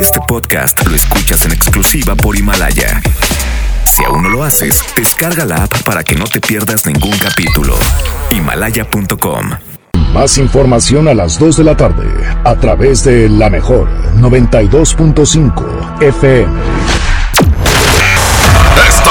Este podcast lo escuchas en exclusiva por Himalaya. Si aún no lo haces, descarga la app para que no te pierdas ningún capítulo. Himalaya.com Más información a las 2 de la tarde a través de la mejor 92.5 FM. Esta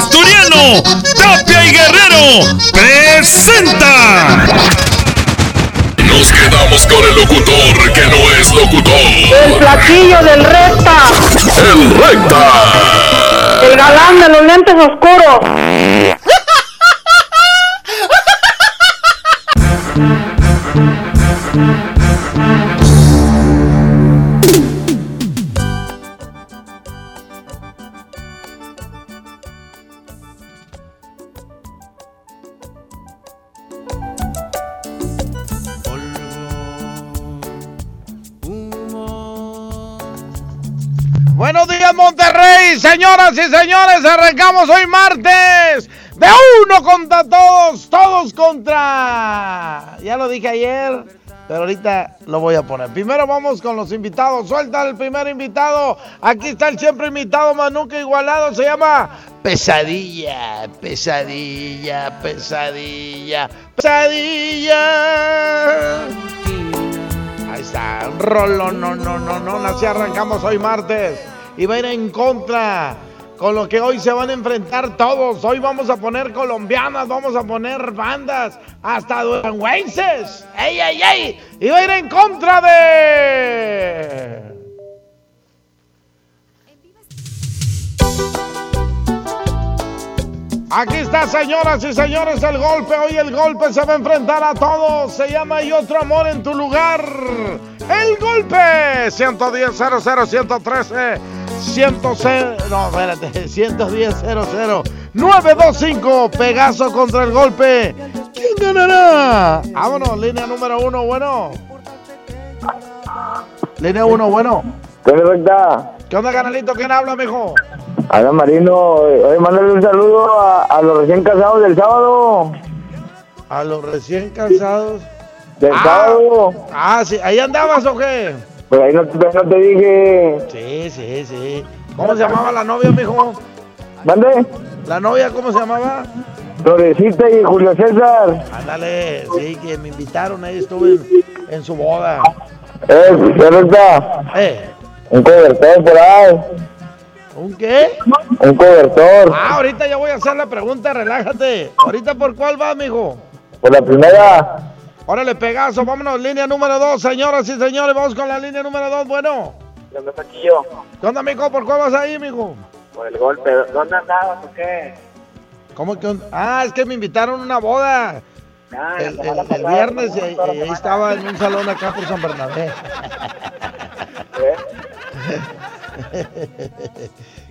asturiano Tapia y Guerrero presenta. Nos quedamos con el locutor que no es locutor. El platillo del recta. El recta. El galán de los lentes oscuros. Señoras y señores, arrancamos hoy martes. De uno contra todos, todos contra. Ya lo dije ayer, pero ahorita lo voy a poner. Primero vamos con los invitados. Suelta el primer invitado. Aquí está el siempre invitado, más nunca igualado. Se llama Pesadilla, Pesadilla, Pesadilla, Pesadilla. Ahí está, rolo, no, no, no, no, así arrancamos hoy martes y va a ir en contra con lo que hoy se van a enfrentar todos. Hoy vamos a poner colombianas, vamos a poner bandas, hasta duranguenses. ¡Ey, ey, ey! Y va a ir en contra de... Aquí está, señoras y señores, el golpe. Hoy el golpe se va a enfrentar a todos. Se llama Y otro amor en tu lugar. El golpe. 110 00 113 100. No, espérate. 110 00 925. Pegaso contra el golpe. ¿Quién ganará? Vámonos, línea número uno, bueno. Línea uno, bueno. ¿Qué recta? ¿Qué onda, canalito? ¿Quién habla, mijo? Ana Marino, oye, mándale un saludo a, a los recién casados del sábado. A los recién casados. Del Ah. sábado. Ah, sí. ¿Ahí andabas o qué? Pues ahí no, te- no te dije. Sí, sí, sí. ¿Cómo se llamaba la novia, mijo? ¿Mande? ¿La novia cómo se llamaba? Florecita y Julio César. Ándale, sí, que me invitaron, ahí estuve en, en su boda. Eh, ¿qué recta? Eh, Un cobertor por ahí. ¿un qué? Un cobertor. Ah, ahorita ya voy a hacer la pregunta, relájate. ¿Ahorita por cuál va, mijo? Por la primera. Órale, Pegaso, vámonos, línea número dos, señoras y señores, vamos con la línea número dos, bueno. ¿Dónde está yo? ¿Qué onda, mijo? ¿Por cuál vas ahí, mijo? Por el golpe. ¿Dónde andabas o qué? ¿Cómo que? un- Ah, es que me invitaron a una boda. El, el- el viernes y, ahí estaba en un salón acá por San Bernabé.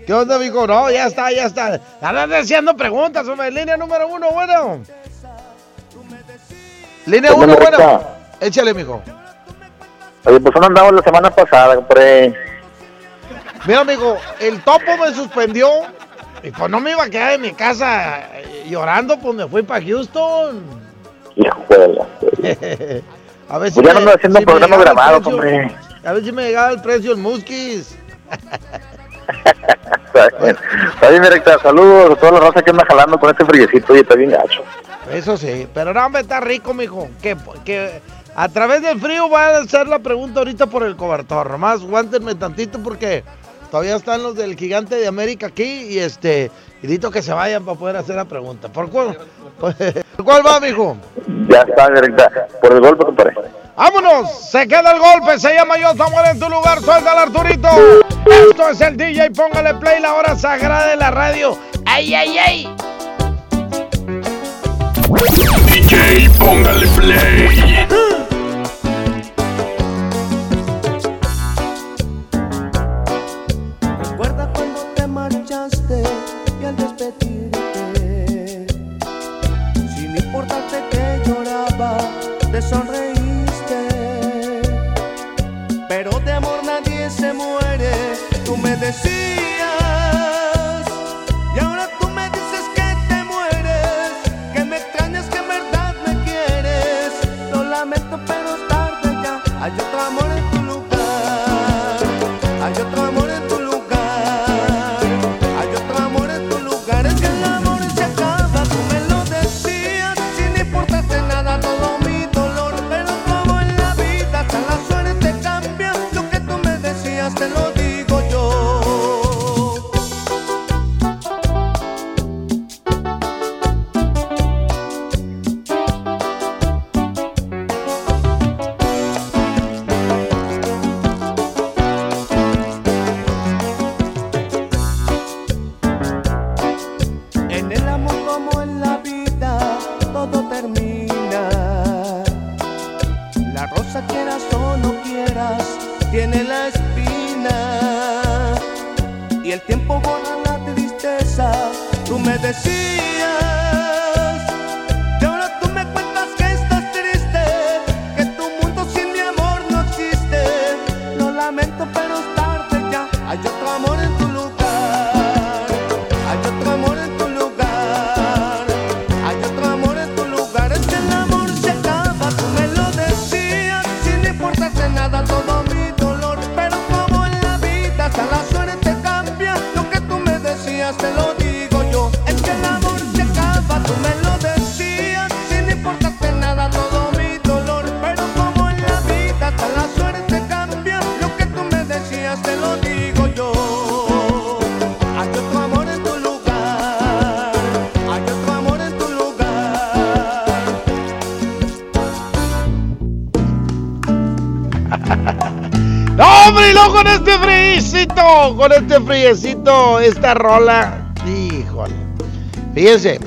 ¿Qué onda, mijo? No, ya está, ya está. Andan haciendo preguntas, hombre. Línea número uno, bueno. Línea ¿Dónde uno, está? bueno. Échale, mijo. Oye, pues ¿dónde andamos la semana pasada, compré. Mira, amigo, el topo me suspendió. Y pues no me iba a quedar en mi casa eh, llorando, pues me fui para Houston. Hijo a ver Pues ya no me- haciendo me programa llegaba el grabado, hombre. A ver si me llegaba el precio el Muskis. Está bien, directa. Saludos a toda la raza que anda jalando con este friecito y está bien gacho. Eso sí, pero no, hombre, está rico, mijo. Que, que a través del frío va a hacer la pregunta ahorita por el cobertor. Nomás aguántenme tantito porque todavía están los del gigante de América aquí y este, y necesito que se vayan para poder hacer la pregunta. ¿Por cuál, por cuál va, mijo? Ya está, directa. Por el golpe, compadre. ¡Vámonos! Se queda el golpe, se llama Yo Samuel en tu lugar, suéltale Arturito. Esto es el DJ, póngale play, la hora sagrada de la radio. ¡Ay, ay, ay! DJ, póngale play. Tú friecito, con este friecito, esta rola. Híjole. Fíjense,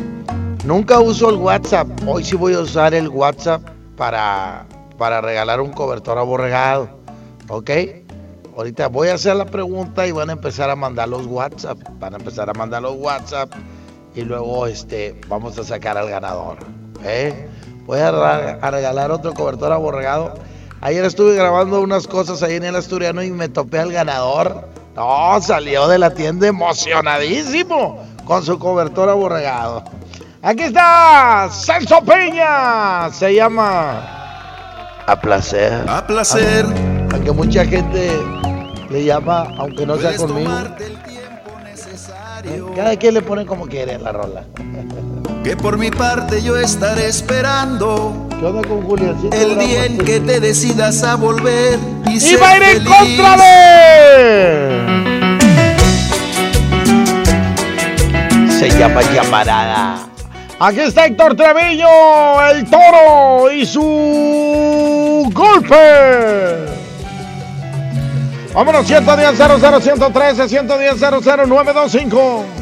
nunca uso el WhatsApp. Hoy sí voy a usar el WhatsApp para, para regalar un cobertor aborregado. ¿Ok? Ahorita voy a hacer la pregunta y van a empezar a mandar los WhatsApp. Van a empezar a mandar los WhatsApp y luego este, vamos a sacar al ganador. ¿eh? Voy a regalar otro cobertor aborregado. Ayer estuve grabando unas cosas ahí en el Asturiano y me topé al ganador. No, salió de la tienda emocionadísimo con su cobertor aborregado. Aquí está Celso Peña. Se llama A Placer. A placer. Aunque mucha gente le llama, aunque no sea conmigo. Cada quien le pone como quiere la rola. Que por mi parte yo estaré esperando ¿Qué onda con Juliancito? el día en que te decidas a volver y, ¡Y ser va a ir en contra de! Se llama llamarada. Aquí está Héctor Treviño, el toro y su golpe. Vámonos, 110 00 113 110 00 925.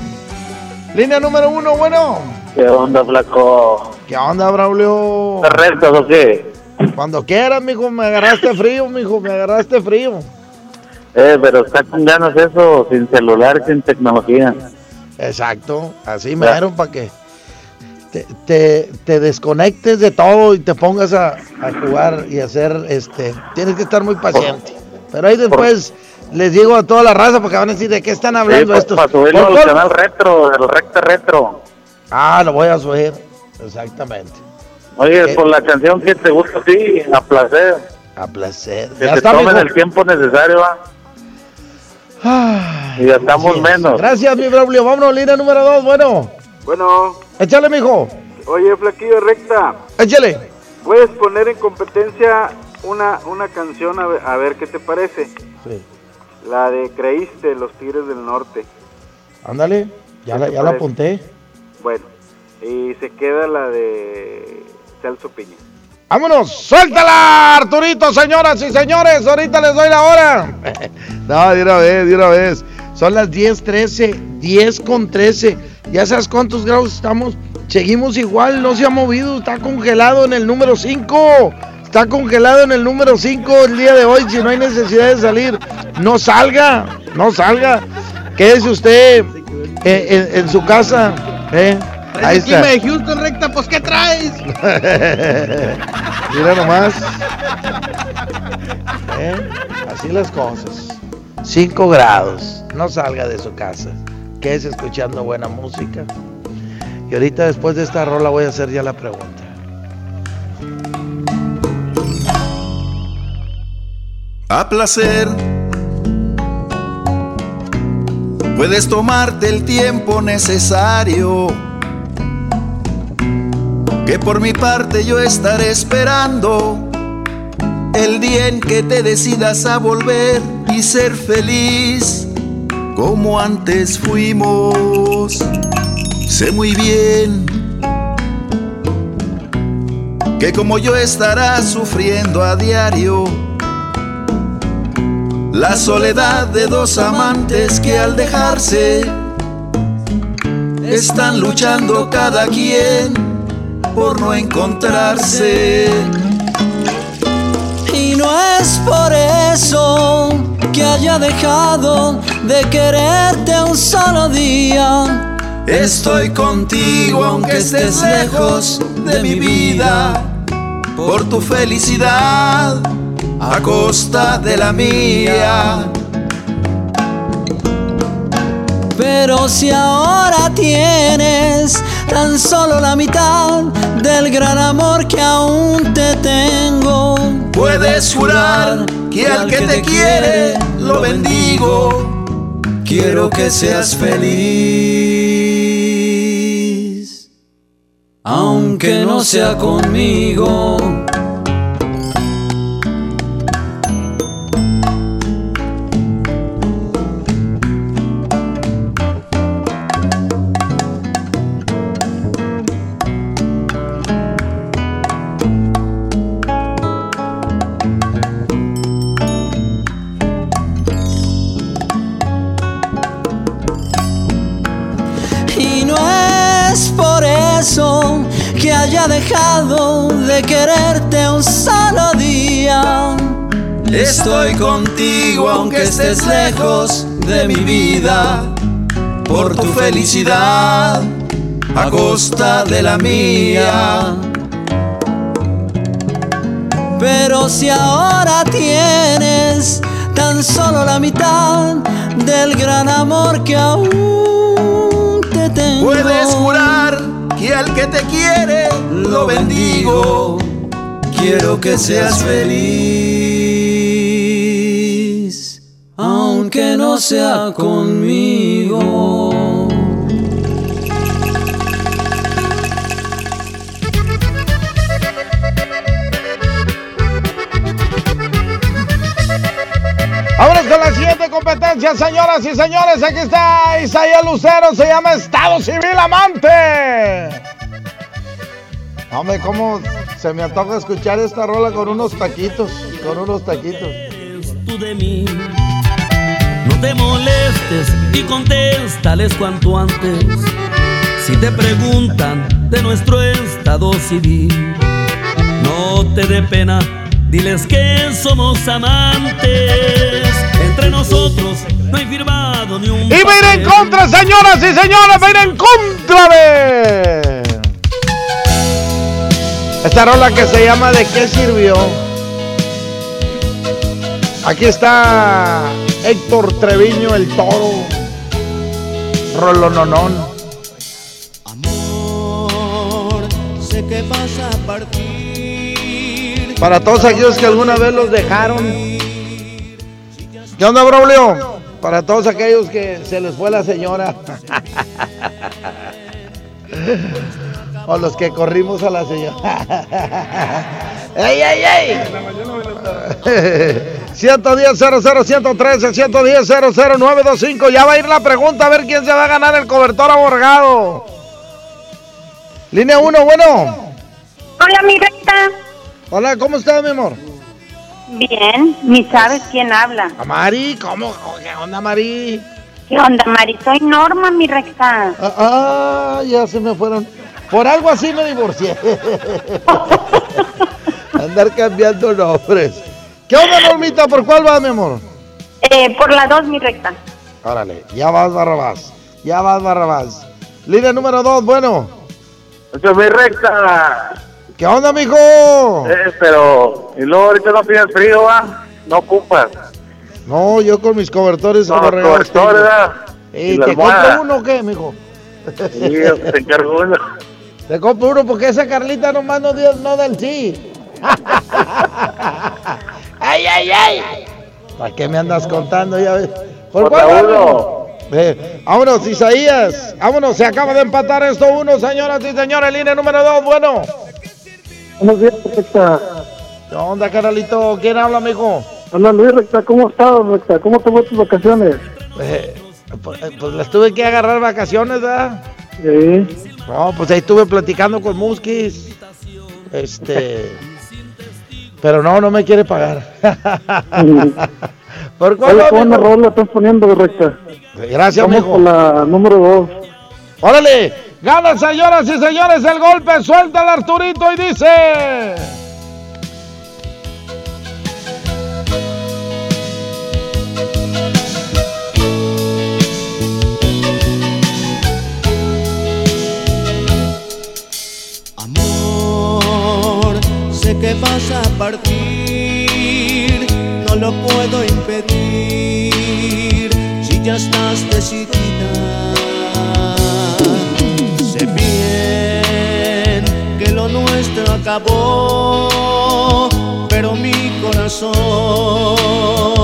Línea número uno, bueno. ¿Qué onda, flaco? ¿Qué onda, Braulio? ¿Rectas o qué? Cuando quieras, mijo, me agarraste frío, mijo, me agarraste frío. Eh, pero está con ganas eso, sin celular, sin tecnología. Exacto, así me dieron para que te, te- te desconectes de todo y te pongas a, a jugar y hacer, este, tienes que estar muy paciente. Pero ahí después les digo a toda la raza porque van a decir de qué están hablando estos. para subirlo ¿Por al canal retro, el recta retro. Ah, lo voy a subir, exactamente. Oye, ¿Qué? por la canción que te gusta a ti, a placer. A placer. Que Ya te está, tomen mijo. el tiempo necesario, ¿va? Ay, Y gastamos así es. menos. Gracias, mi Braulio. Vámonos, línea número dos. Bueno, Bueno, échale, mijo. oye, Flaquillo Recta, Échale. puedes poner en competencia una, una canción a ver, a ver qué te parece. Sí. La de Creíste, Los Tigres del Norte. Ándale, ya, la, ya la apunté. Bueno, y se queda la de Celso Piña. Vámonos, suéltala, Arturito, señoras y señores. Ahorita les doy la hora. no, de una vez, de una vez. Son las 10:13, 10 con 13. Ya sabes cuántos grados estamos. Seguimos igual, no se ha movido. Está congelado en el número 5. Está congelado en el número 5 el día de hoy. Si no hay necesidad de salir, no salga, no salga. Quédese usted eh, en, en su casa. ¿eh? Ahí está. de Houston recta, pues ¿qué traes? Mira nomás. ¿Eh? Así las cosas. 5 grados. No salga de su casa. Quédese escuchando buena música. Y ahorita después de esta rola voy a hacer ya la pregunta. A placer. Puedes tomarte el tiempo necesario. Que por mi parte yo estaré esperando el día en que te decidas a volver y ser feliz como antes fuimos. Sé muy bien que como yo estarás sufriendo a diario la soledad de dos amantes que al dejarse están luchando cada quien por no encontrarse. Y no es por eso que haya dejado de quererte un solo día. Estoy contigo aunque estés lejos de mi vida, por tu felicidad a costa de la mía. Pero si ahora tienes tan solo la mitad del gran amor que aún te tengo, puedes jurar que al que te quiere lo bendigo. Quiero que seas feliz, aunque no sea conmigo. De quererte un solo día. Estoy contigo aunque estés lejos de mi vida, por tu felicidad a costa de la mía. Pero si ahora tienes tan solo la mitad del gran amor que aún te tengo, Puedes jurar al que te quiere lo bendigo. Quiero que seas feliz, aunque no sea conmigo. Vámonos con la siguiente competencia, señoras y señores. Aquí está Isaías Lucero, se llama Estado Civil Amante. Hombre, cómo se me antoja escuchar esta rola con unos taquitos, con unos taquitos. tú de mí. No te molestes y contéstales cuanto antes. Si te preguntan de nuestro estado civil, no te dé pena, diles que somos amantes. Entre nosotros no hay firmado ni un. Y va a ir en contra, señoras y señores, va a ir en contra de. Esta rola que se llama ¿De qué sirvió? Aquí está Héctor Treviño, el toro. Rolononón. Sé que vas a partir. Para todos aquellos que alguna vez los dejaron. ¿Qué onda, Braulio? Para todos aquellos que se les fue la señora. o los que corrimos a la señora. ¡Ey, ey, ey! 110 00 113 110 00 925 Ya va a ir la pregunta a ver quién se va a ganar el cobertor aborgado. Línea 1, bueno. Hola, mi recta. Hola, ¿cómo estás, mi amor? Bien, ni sabes quién habla. A Mari, ¿cómo? ¿Qué onda, Mari? ¿Qué onda, Mari? Soy Norma, mi recta. Ah, ah, ya se me fueron. Por algo así me divorcié. Andar cambiando nombres. ¿Qué onda, Normita? ¿Por cuál vas, mi amor? Eh, por la dos, mi recta. Órale, ya vas, Barrabás. Ya vas, Barrabás. Línea número 2, bueno. Esto es mi recta. ¿Qué onda, mijo? Eh, pero, y luego ahorita no pides frío, va. No ocupas. No, yo con mis cobertores No, como regalos cobertor, tengo. ¿verdad? ¿Y Y te compro uno o qué, mijo? Sí, te encargo uno. Te compro uno porque esa Carlita nomás no, dio, no da el sí. ¡Ay, ay, ay! ¿Para qué me andas contando? Ya ves? ¿Por cuál uno. Eh, vámonos, Isaías. Vámonos, se acaba de empatar esto uno, señoras y señores. Línea número dos, bueno. Buenos días, Recta. ¿Qué onda, carnalito? ¿Quién habla, mijo? Hola Luis, Recta, ¿cómo estás, Recta? ¿Cómo te fue tus vacaciones? Eh, pues, eh, pues les tuve que agarrar vacaciones, ¿verdad? Sí. No, pues ahí estuve platicando con Muskis. Este. Pero no, no me quiere pagar. ¿Por cuál Hola, buena rola estás poniendo, Recta. Gracias, Vamos mijo. la número dos. Órale, gana, señoras y señores, el golpe. Suelta el Arturito y dice. Sé que vas a partir, no lo puedo impedir si ya estás decidida. Sé bien que lo nuestro acabó, pero mi corazón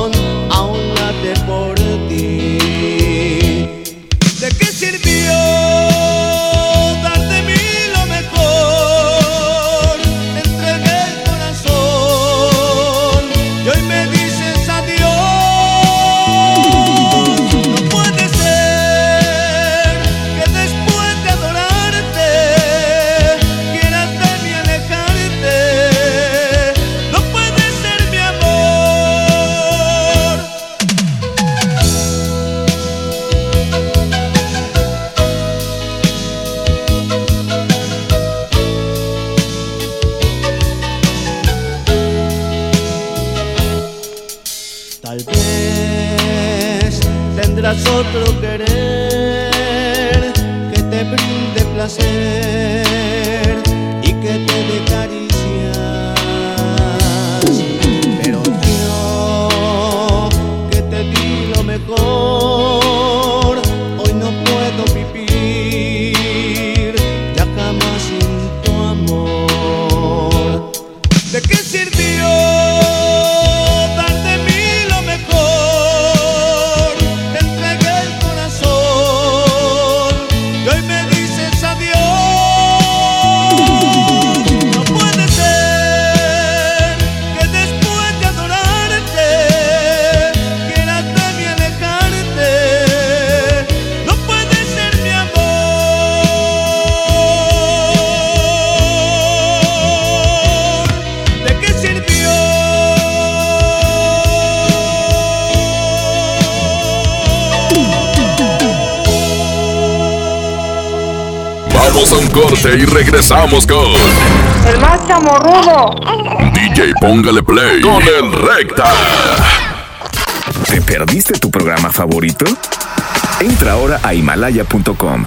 a un corte y regresamos con El más chamorrudo. DJ Póngale Play con el Recta. ¿Te perdiste tu programa favorito? Entra ahora a himalaya.com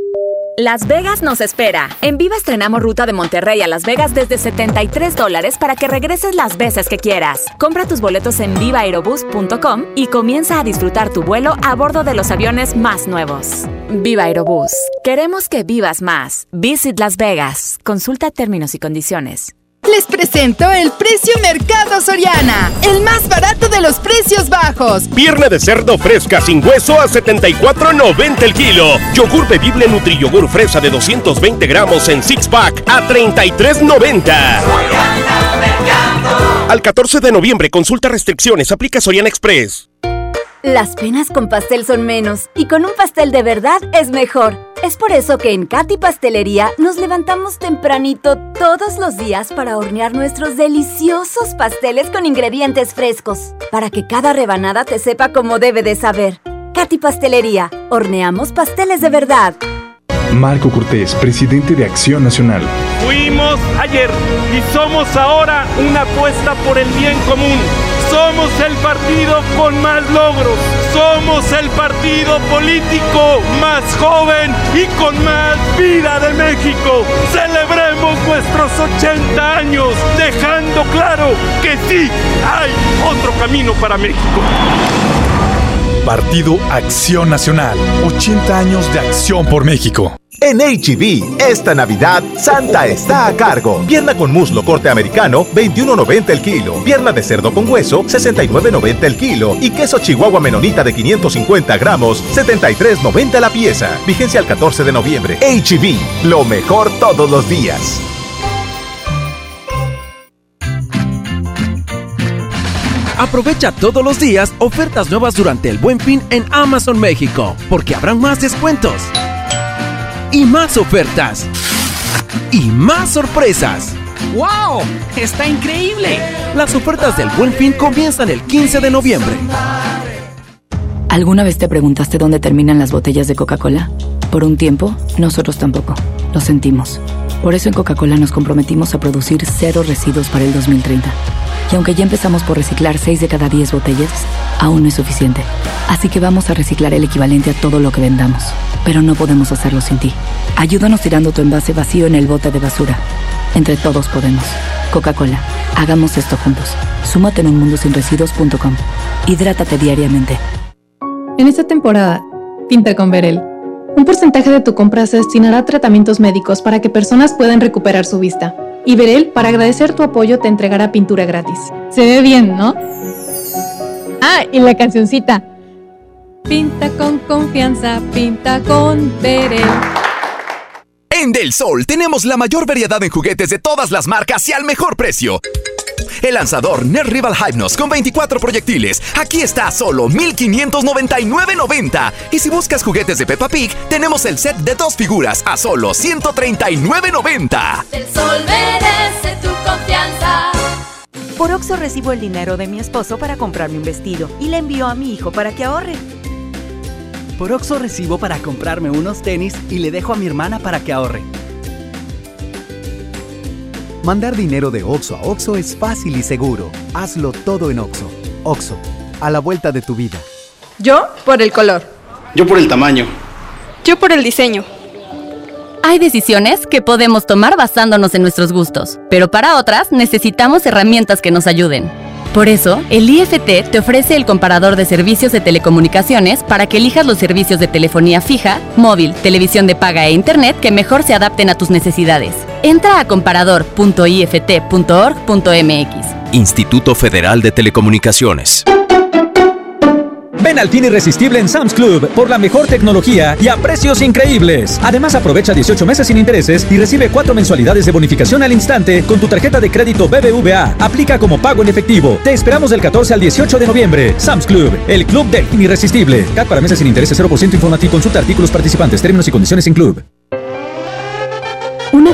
Las Vegas nos espera. En Viva estrenamos ruta de Monterrey a Las Vegas desde 73 dólares para que regreses las veces que quieras. Compra tus boletos en vivaerobus.com y comienza a disfrutar tu vuelo a bordo de los aviones más nuevos. Viva Aerobús. Queremos que vivas más. Visit Las Vegas. Consulta términos y condiciones. Les presento el precio Mercado Soriana, el más barato de los precios bajos. Pierna de cerdo fresca sin hueso a 74.90 el kilo. Yogur bebible Nutriyogur fresa de 220 gramos en six pack a 33.90. Al 14 de noviembre consulta restricciones, aplica Soriana Express. Las penas con pastel son menos y con un pastel de verdad es mejor. Es por eso que en Katy Pastelería nos levantamos tempranito todos los días para hornear nuestros deliciosos pasteles con ingredientes frescos, para que cada rebanada te sepa como debe de saber. Katy Pastelería, horneamos pasteles de verdad. Marco Cortés, presidente de Acción Nacional. Fuimos ayer y somos ahora una apuesta por el bien común. Somos el partido con más logros. Somos el partido político más joven y con más vida de México. Celebremos nuestros 80 años, dejando claro que sí hay otro camino para México. Partido Acción Nacional. 80 años de acción por México. En HB, esta Navidad, Santa está a cargo. Pierna con muslo corte americano, 21.90 el kilo. Pierna de cerdo con hueso, 69.90 el kilo. Y queso chihuahua menonita de 550 gramos, 73.90 la pieza. Vigencia al 14 de noviembre. HB, lo mejor todos los días. Aprovecha todos los días ofertas nuevas durante el Buen Fin en Amazon México, porque habrán más descuentos y más ofertas y más sorpresas. ¡Wow! ¡Está increíble! Las ofertas del Buen Fin comienzan el 15 de noviembre. ¿Alguna vez te preguntaste dónde terminan las botellas de Coca-Cola? Por un tiempo, nosotros tampoco. Lo sentimos. Por eso en Coca-Cola nos comprometimos a producir cero residuos para el 2030. Y aunque ya empezamos por reciclar 6 de cada 10 botellas, aún no es suficiente. Así que vamos a reciclar el equivalente a todo lo que vendamos. Pero no podemos hacerlo sin ti. Ayúdanos tirando tu envase vacío en el bote de basura. Entre todos podemos. Coca-Cola, hagamos esto juntos. Súmate en unmundosinresiduos.com. Hidrátate diariamente. En esta temporada, pinta con Verel. Un porcentaje de tu compra se destinará a tratamientos médicos para que personas puedan recuperar su vista. Y Verel, para agradecer tu apoyo, te entregará pintura gratis. Se ve bien, ¿no? Ah, y la cancioncita. Pinta con confianza, pinta con Verel. En Del Sol tenemos la mayor variedad en juguetes de todas las marcas y al mejor precio. El lanzador Nerd Rival Hypnos con 24 proyectiles. Aquí está a solo 1599.90. Y si buscas juguetes de Peppa Pig, tenemos el set de dos figuras a solo 139.90. El sol merece tu confianza. Por Oxo recibo el dinero de mi esposo para comprarme un vestido y le envío a mi hijo para que ahorre. Por Oxo recibo para comprarme unos tenis y le dejo a mi hermana para que ahorre. Mandar dinero de Oxo a Oxo es fácil y seguro. Hazlo todo en Oxo. Oxo, a la vuelta de tu vida. Yo por el color. Yo por el tamaño. Yo por el diseño. Hay decisiones que podemos tomar basándonos en nuestros gustos, pero para otras necesitamos herramientas que nos ayuden. Por eso, el IFT te ofrece el comparador de servicios de telecomunicaciones para que elijas los servicios de telefonía fija, móvil, televisión de paga e internet que mejor se adapten a tus necesidades. Entra a comparador.ift.org.mx. Instituto Federal de Telecomunicaciones. Ven al fin irresistible en Sam's Club por la mejor tecnología y a precios increíbles. Además, aprovecha 18 meses sin intereses y recibe 4 mensualidades de bonificación al instante con tu tarjeta de crédito BBVA. Aplica como pago en efectivo. Te esperamos del 14 al 18 de noviembre. Sam's Club, el club del fin irresistible. CAT para meses sin intereses 0% informativo. Consulta artículos participantes, términos y condiciones en club.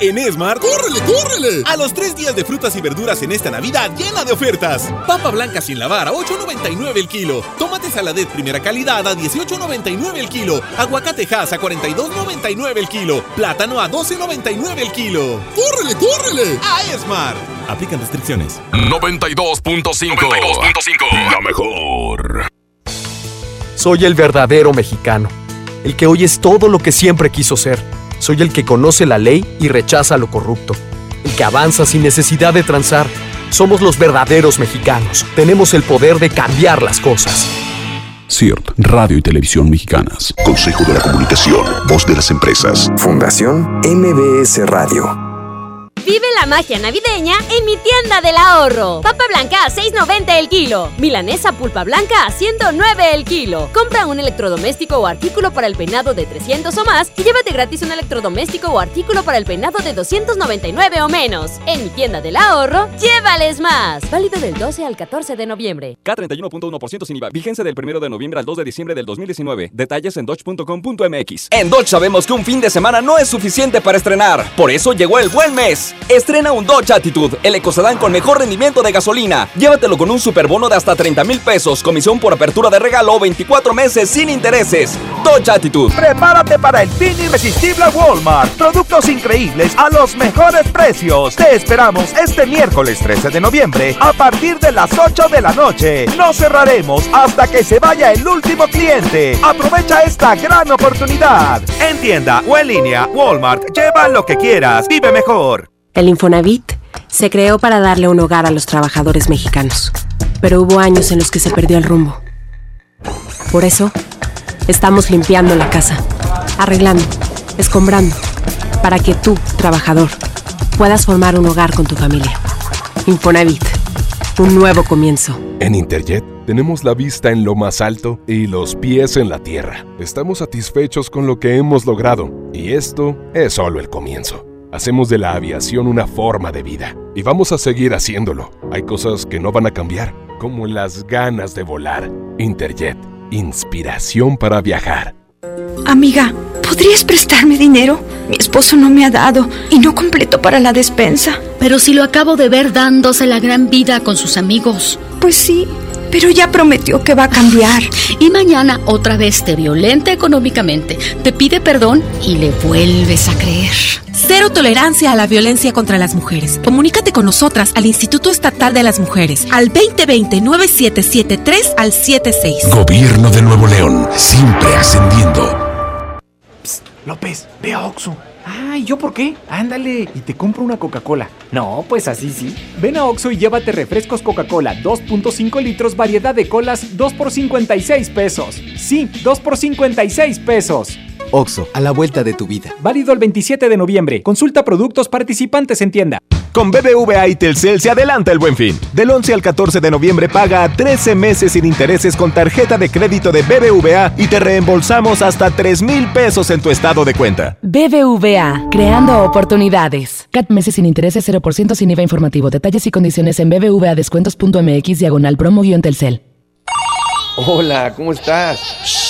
En Esmart, ¡córrele, córrele! A los tres días de frutas y verduras en esta Navidad llena de ofertas. Papa blanca sin lavar a 8.99 el kilo. Tomate saladet primera calidad a 18.99 el kilo. Aguacate Hass a 42.99 el kilo. Plátano a 12.99 el kilo. ¡Córrele, córrele! A Esmart. Aplican restricciones. 92.5 La mejor. Soy el verdadero mexicano. El que hoy es todo lo que siempre quiso ser. Soy el que conoce la ley y rechaza lo corrupto. El que avanza sin necesidad de transar. Somos los verdaderos mexicanos. Tenemos el poder de cambiar las cosas. CIRT, Radio y Televisión Mexicanas. Consejo de la Comunicación, Voz de las Empresas. Fundación MBS Radio. Vive la magia navideña en mi tienda del ahorro. Papa blanca a 6.90 el kilo. Milanesa pulpa blanca a 109 el kilo. Compra un electrodoméstico o artículo para el peinado de 300 o más y llévate gratis un electrodoméstico o artículo para el peinado de 299 o menos. En mi tienda del ahorro, llévales más. Válido del 12 al 14 de noviembre. K31.1% sin IVA. Vigencia del 1 de noviembre al 2 de diciembre del 2019. Detalles en dodge.com.mx. En Dodge sabemos que un fin de semana no es suficiente para estrenar. Por eso llegó el buen mes. Estrena un Dodge Attitude, el ecocedán con mejor rendimiento de gasolina. Llévatelo con un superbono de hasta 30 mil pesos, comisión por apertura de regalo 24 meses sin intereses. Dodge Attitude. Prepárate para el fin irresistible Walmart. Productos increíbles a los mejores precios. Te esperamos este miércoles 13 de noviembre a partir de las 8 de la noche. No cerraremos hasta que se vaya el último cliente. Aprovecha esta gran oportunidad. En tienda o en línea, Walmart, lleva lo que quieras. Vive mejor. El Infonavit se creó para darle un hogar a los trabajadores mexicanos. Pero hubo años en los que se perdió el rumbo. Por eso, estamos limpiando la casa, arreglando, escombrando, para que tú, trabajador, puedas formar un hogar con tu familia. Infonavit, un nuevo comienzo. En Interjet tenemos la vista en lo más alto y los pies en la tierra. Estamos satisfechos con lo que hemos logrado y esto es solo el comienzo. Hacemos de la aviación una forma de vida y vamos a seguir haciéndolo. Hay cosas que no van a cambiar, como las ganas de volar. Interjet, inspiración para viajar. Amiga, ¿podrías prestarme dinero? Mi esposo no me ha dado y no completo para la despensa. Pero si lo acabo de ver dándose la gran vida con sus amigos. Pues sí, pero ya prometió que va a cambiar. Y mañana otra vez te violenta económicamente, te pide perdón y le vuelves a creer. Cero tolerancia a la violencia contra las mujeres. Comunícate con nosotras al Instituto Estatal de las Mujeres al 2020-9773 al 76. Gobierno de Nuevo León, siempre ascendiendo. López, ve a Oxxo. Ay, ¿yo por qué? Ándale, y te compro una Coca-Cola. No, pues así sí. Ven a Oxxo y llévate refrescos Coca-Cola 2.5 litros, variedad de colas, 2 por 56 pesos. Sí, 2 por 56 pesos. Oxo, a la vuelta de tu vida. Válido el 27 de noviembre. Consulta productos participantes en tienda. Con BBVA y Telcel se adelanta el buen fin. Del 11 al 14 de noviembre paga a 13 meses sin intereses con tarjeta de crédito de BBVA y te reembolsamos hasta 3 mil pesos en tu estado de cuenta. BBVA, creando oportunidades. CAT meses sin intereses 0% sin IVA informativo. Detalles y condiciones en bbvadescuentos.mx diagonal promo-telcel. Hola, ¿cómo estás?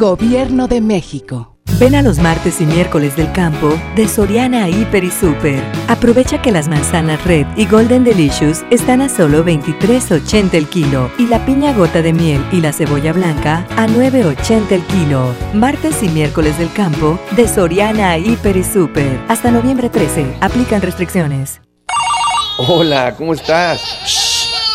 Gobierno de México. Ven a los martes y miércoles del campo de Soriana Hiper y Super. Aprovecha que las manzanas Red y Golden Delicious están a solo 23.80 el kilo y la piña gota de miel y la cebolla blanca a 9.80 el kilo. Martes y miércoles del campo de Soriana Hiper y Super. Hasta noviembre 13. Aplican restricciones. Hola, ¿cómo estás?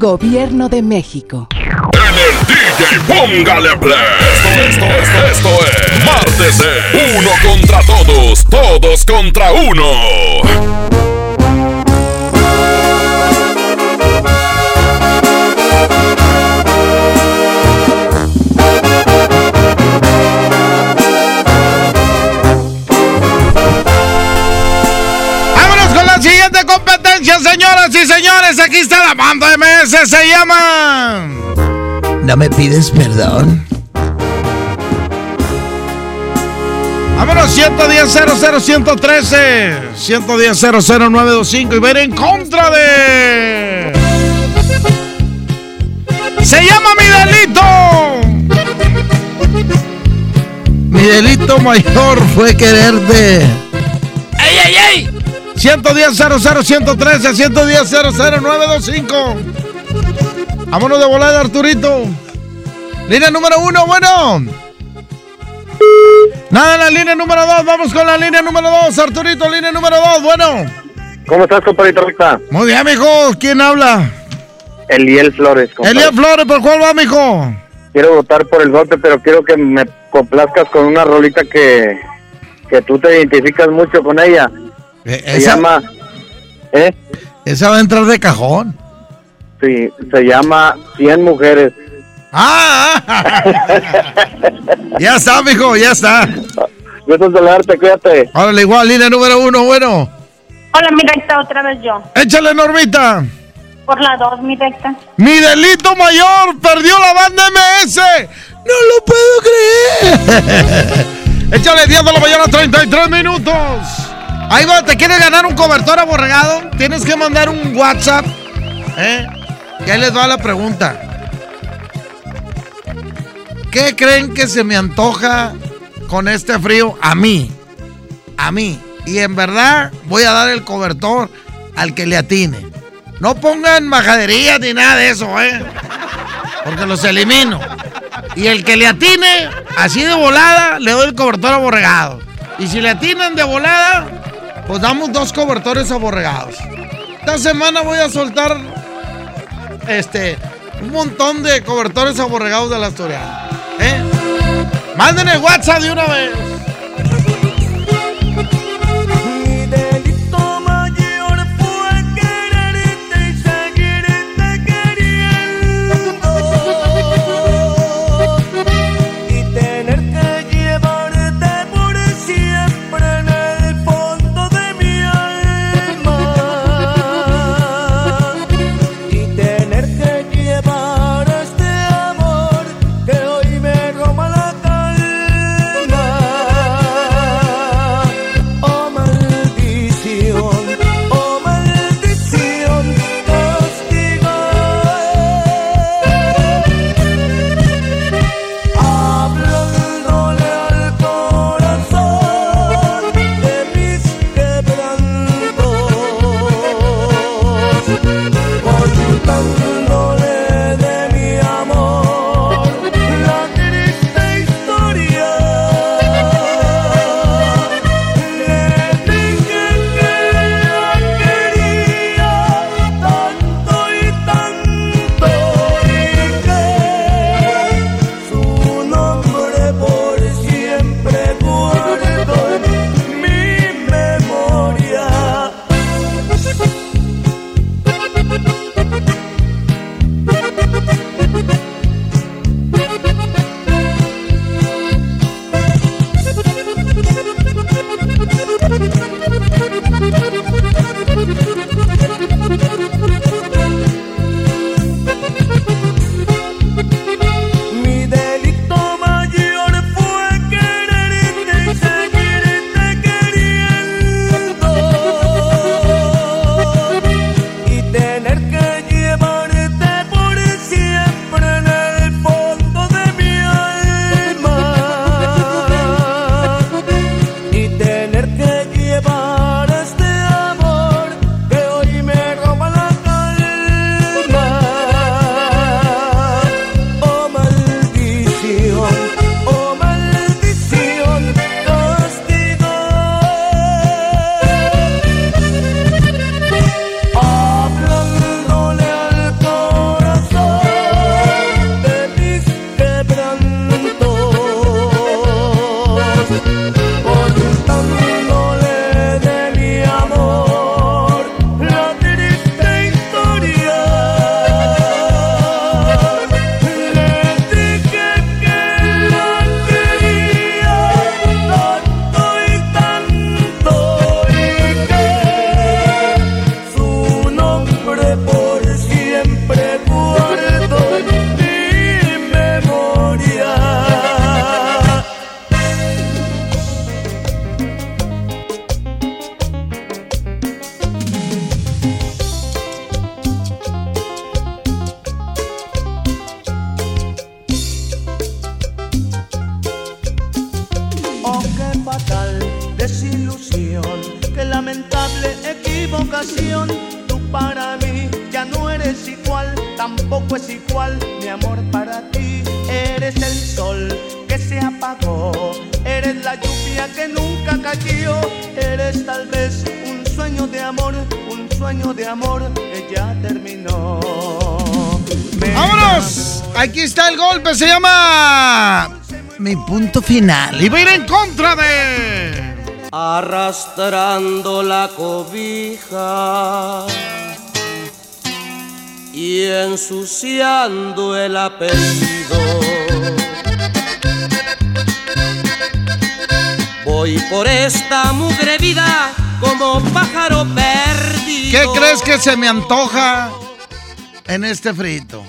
Gobierno de México. En el DJ Póngale Play. Esto, esto, esto, es Martes de Uno contra Todos, Todos contra Uno. Señoras y señores. Aquí está la banda MS, se llama. ¿No me pides perdón? Vámonos, 110 00 113 110 00 925 y ver en contra de. Se llama mi delito. Mi delito mayor fue quererte. ¡Ey, ey, ey! 110 00 113 110 00 925. Vámonos de volada, Arturito. Línea número uno, bueno. Nada, la línea número dos. Vamos con la línea número dos, Arturito, línea número dos, bueno. ¿Cómo estás, compadrito? Muy bien, mijo. ¿Quién habla? Eliel Flores. compadre. Eliel Flores, ¿por cuál va, mijo? Quiero votar por el voto, pero quiero que me complazcas con una rolita que, que tú te identificas mucho con ella. Se esa- llama... ¿Eh? Esa va a entrar de cajón. Sí, se llama 100 mujeres. ¡Ah! ya está, mijo, ya está. Gusto saludarte, cuídate. Órale, igual, línea número uno, bueno. Hola, mi recta, otra vez yo. Échale, Normita. Por la dos, mi recta. Mi delito mayor perdió la banda MS. No lo puedo creer. Échale 10 de la mañana, 33 minutos. Ahí va, ¿te quieres ganar un cobertor aborregado? Tienes que mandar un WhatsApp. ¿eh? Y ahí les va la pregunta. ¿Qué creen que se me antoja con este frío? A mí. A mí. Y en verdad voy a dar el cobertor al que le atine. No pongan majaderías ni nada de eso, ¿eh? Porque los elimino. Y el que le atine, así de volada, le doy el cobertor aborregado. Y si le atinan de volada, pues damos dos cobertores aborregados. Esta semana voy a soltar este un montón de cobertores aborregados de la Asturiana. ¿Eh? Manden el WhatsApp de una vez. Final. Y va a ir en contra de. Arrastrando la cobija y ensuciando el apellido. Voy por esta mugre vida como pájaro perdido. ¿Qué crees que se me antoja en este frito?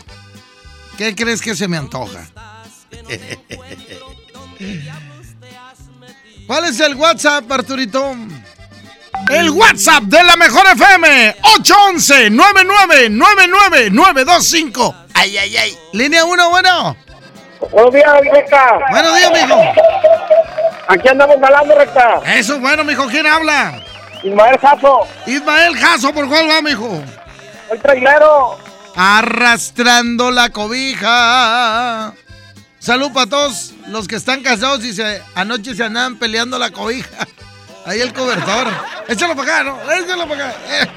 ¿Qué crees que se me antoja? Es el WhatsApp, Arturito? El WhatsApp de la Mejor FM, 811-999925. Ay, ay, ay. Línea 1, bueno. Buenos días, recta. Buenos días, mijo. Aquí andamos hablando, recta. Eso, bueno, mijo. ¿Quién habla? Ismael Jasso. Ismael Jasso, ¿por cuál va, mijo? El trailero. Arrastrando la cobija. Salud para todos los que están casados y se, anoche se andaban peleando la cobija. Ahí el cobertor. Échalo para acá, ¿no? Échalo para acá. Eh.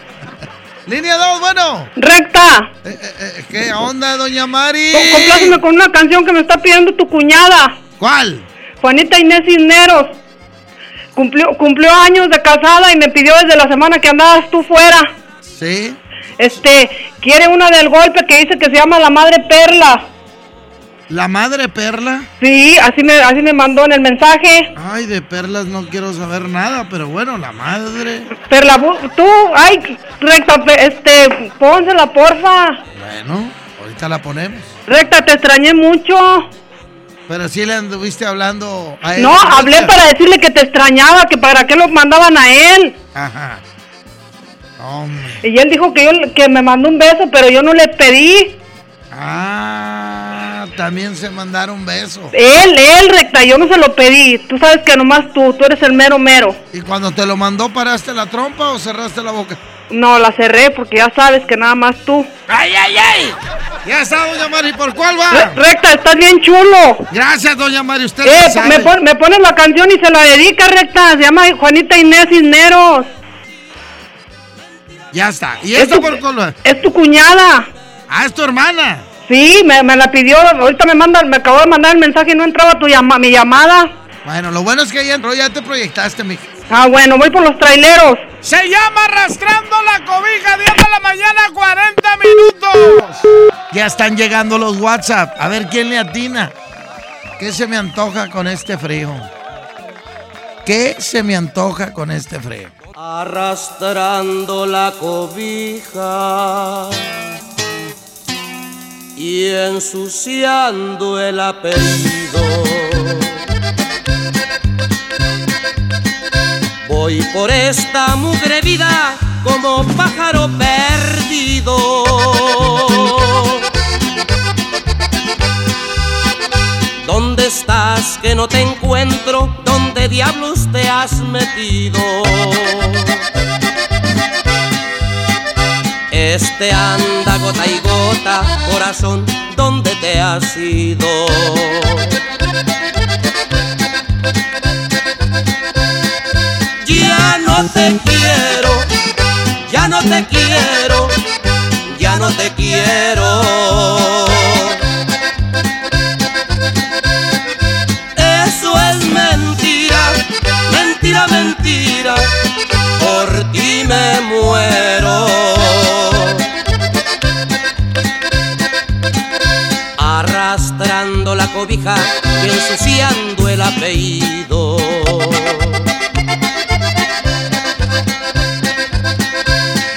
Línea 2, bueno. Recta. Eh, eh, ¿Qué onda, doña Mari? Com- Compláceme con una canción que me está pidiendo tu cuñada. ¿Cuál? Juanita Inés Cisneros. Cumplió, cumplió años de casada y me pidió desde la semana que andabas tú fuera. Sí. Este, quiere una del golpe que dice que se llama La Madre Perla. ¿La madre perla? Sí, así me, así me mandó en el mensaje. Ay, de perlas no quiero saber nada, pero bueno, la madre. Perla, tú, ay, recta, este, pónsela, porfa. Bueno, ahorita la ponemos. Recta, te extrañé mucho. Pero sí le anduviste hablando a él. No, hablé para decirle que te extrañaba, que para qué lo mandaban a él. Ajá. Hombre. Y él dijo que yo que me mandó un beso, pero yo no le pedí. Ah, también se mandaron besos. Él, él, recta, yo no se lo pedí. Tú sabes que nomás tú, tú eres el mero mero. ¿Y cuando te lo mandó, paraste la trompa o cerraste la boca? No, la cerré porque ya sabes que nada más tú. ¡Ay, ay, ay! Ya está, doña Mari, ¿por cuál va? Re- recta, estás bien chulo. Gracias, doña Mari, usted Eh, sí sabe. me, pon- me pones la canción y se la dedica, recta. Se llama Juanita Inés Cisneros. Ya está. ¿Y Es esto tu- por cuál va? Es tu cuñada. Ah, es tu hermana. Sí, me, me la pidió. Ahorita me manda, me acabó de mandar el mensaje y no entraba tu llama, mi llamada. Bueno, lo bueno es que ya entró, ya te proyectaste, mija. Ah, bueno, voy por los traileros. Se llama Arrastrando la Cobija, 10 de la mañana, 40 minutos. Ya están llegando los WhatsApp. A ver quién le atina. ¿Qué se me antoja con este frío? ¿Qué se me antoja con este frío? Arrastrando la cobija y ensuciando el apellido. Voy por esta mugre vida como pájaro perdido. ¿Dónde estás que no te encuentro? ¿Dónde diablos te has metido? Este anda gota y gota, corazón, ¿dónde te has ido? Ya no te quiero, ya no te quiero, ya no te quiero. Eso es mentira, mentira, mentira, por ti me muero. Cobija ensuciando el apellido.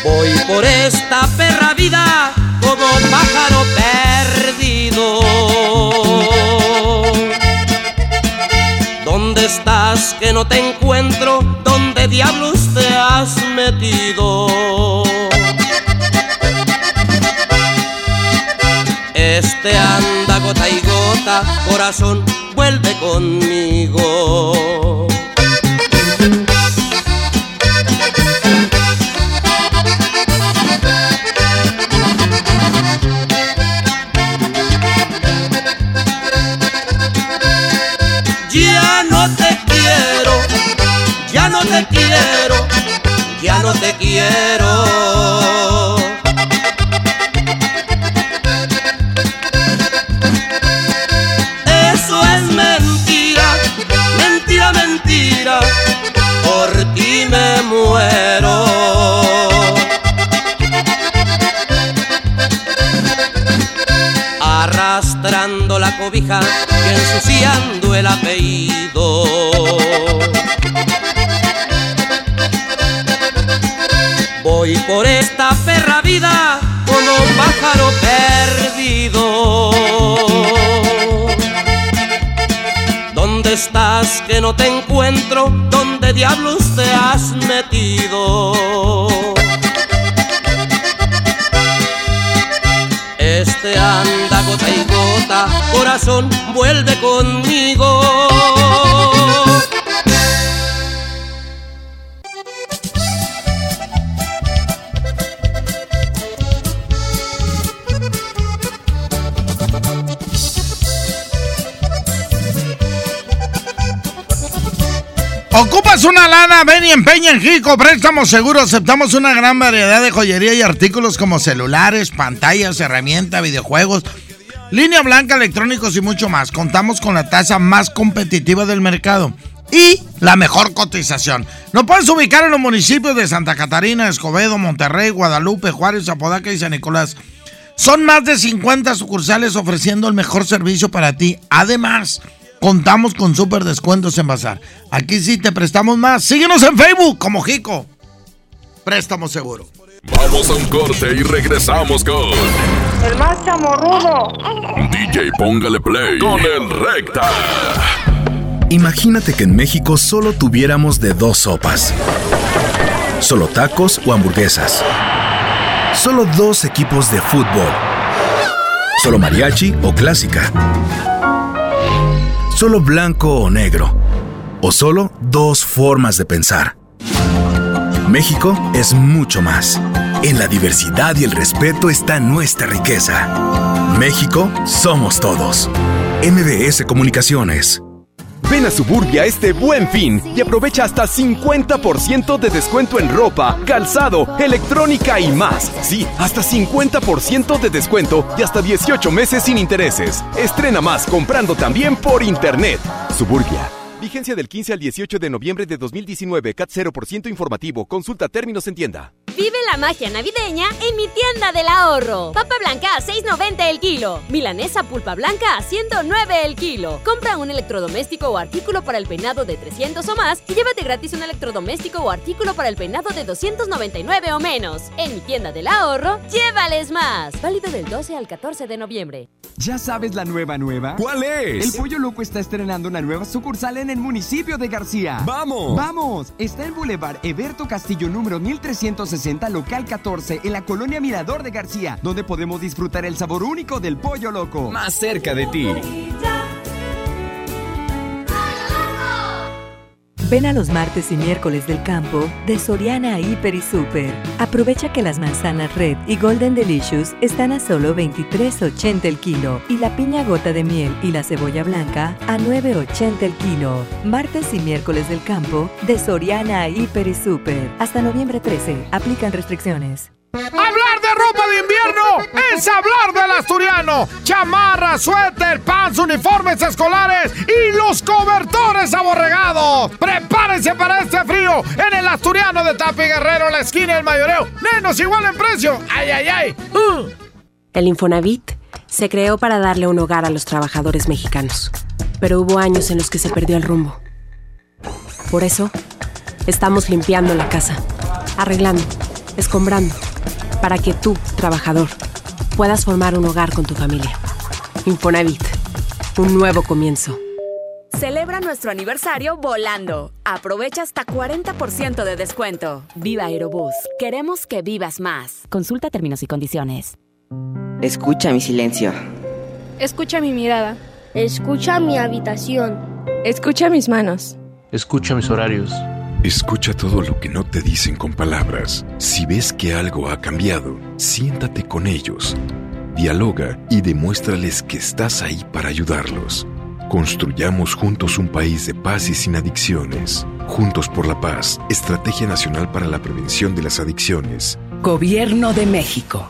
Voy por esta perra vida como pájaro perdido. ¿Dónde estás que no te encuentro? ¿Dónde diablos te has metido? Este anda gota y corazón, vuelve conmigo. Ya no te quiero, ya no te quiero, ya no te quiero. Muero. Arrastrando la cobija y ensuciando el apellido. Voy por esta perra vida como pájaro perdido. Estás que no te encuentro? ¿Dónde diablos te has metido? Este anda gota y gota, corazón, vuelve conmigo. Ocupas una lana, ven y empeña en Jico, préstamos seguro, aceptamos una gran variedad de joyería y artículos como celulares, pantallas, herramientas, videojuegos, línea blanca, electrónicos y mucho más. Contamos con la tasa más competitiva del mercado y la mejor cotización. Nos puedes ubicar en los municipios de Santa Catarina, Escobedo, Monterrey, Guadalupe, Juárez, Apodaca y San Nicolás. Son más de 50 sucursales ofreciendo el mejor servicio para ti. Además, contamos con súper descuentos en Bazar. Aquí sí te prestamos más. Síguenos en Facebook como Jico. Préstamo seguro. Vamos a un corte y regresamos con El más chamorrudo. DJ Póngale Play con el Recta. Imagínate que en México solo tuviéramos de dos sopas. Solo tacos o hamburguesas. Solo dos equipos de fútbol. Solo mariachi o clásica. Solo blanco o negro. O solo dos formas de pensar. México es mucho más. En la diversidad y el respeto está nuestra riqueza. México somos todos. MBS Comunicaciones. Ven a Suburbia este buen fin y aprovecha hasta 50% de descuento en ropa, calzado, electrónica y más. Sí, hasta 50% de descuento y hasta 18 meses sin intereses. Estrena más comprando también por internet. Suburbia. Vigencia del 15 al 18 de noviembre de 2019. CAT 0% informativo. Consulta términos en tienda. Vive la magia navideña en mi tienda del ahorro. Papa blanca a 6.90 el kilo. Milanesa pulpa blanca a 109 el kilo. Compra un electrodoméstico o artículo para el peinado de 300 o más y llévate gratis un electrodoméstico o artículo para el peinado de 299 o menos. En mi tienda del ahorro, llévales más. Válido del 12 al 14 de noviembre. ¿Ya sabes la nueva nueva? ¿Cuál es? El Pollo Loco está estrenando una nueva sucursal en el municipio de García. ¡Vamos! ¡Vamos! Está en Boulevard Eberto Castillo número 1360, local 14, en la colonia Mirador de García, donde podemos disfrutar el sabor único del Pollo Loco. Más cerca de ti. Ven a los martes y miércoles del campo de Soriana Hiper y Super. Aprovecha que las manzanas Red y Golden Delicious están a solo 23.80 el kilo y la piña gota de miel y la cebolla blanca a 9.80 el kilo. Martes y miércoles del campo de Soriana Hiper y Super. Hasta noviembre 13. Aplican restricciones. Hablar de ropa de invierno es hablar del asturiano. Chamarra, suéter, pants, uniformes escolares y los cobertores aborregados. Prepárense para este frío en el asturiano de Tapi Guerrero, la esquina del mayoreo. Menos igual en precio. Ay, ay, ay. Uh. El Infonavit se creó para darle un hogar a los trabajadores mexicanos. Pero hubo años en los que se perdió el rumbo. Por eso, estamos limpiando la casa, arreglando, escombrando para que tú, trabajador, puedas formar un hogar con tu familia. Infonavit, un nuevo comienzo. Celebra nuestro aniversario volando. Aprovecha hasta 40% de descuento. Viva Aerobús. Queremos que vivas más. Consulta términos y condiciones. Escucha mi silencio. Escucha mi mirada. Escucha mi habitación. Escucha mis manos. Escucha mis horarios. Escucha todo lo que no te dicen con palabras. Si ves que algo ha cambiado, siéntate con ellos. Dialoga y demuéstrales que estás ahí para ayudarlos. Construyamos juntos un país de paz y sin adicciones. Juntos por la paz, Estrategia Nacional para la Prevención de las Adicciones. Gobierno de México.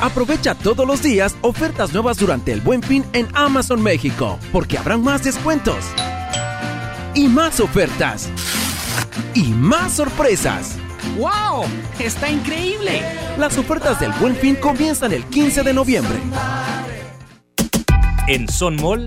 Aprovecha todos los días ofertas nuevas durante el Buen Fin en Amazon México, porque habrán más descuentos y más ofertas y más sorpresas. ¡Wow! ¡Está increíble! Las ofertas del Buen Fin comienzan el 15 de noviembre. En Son Mall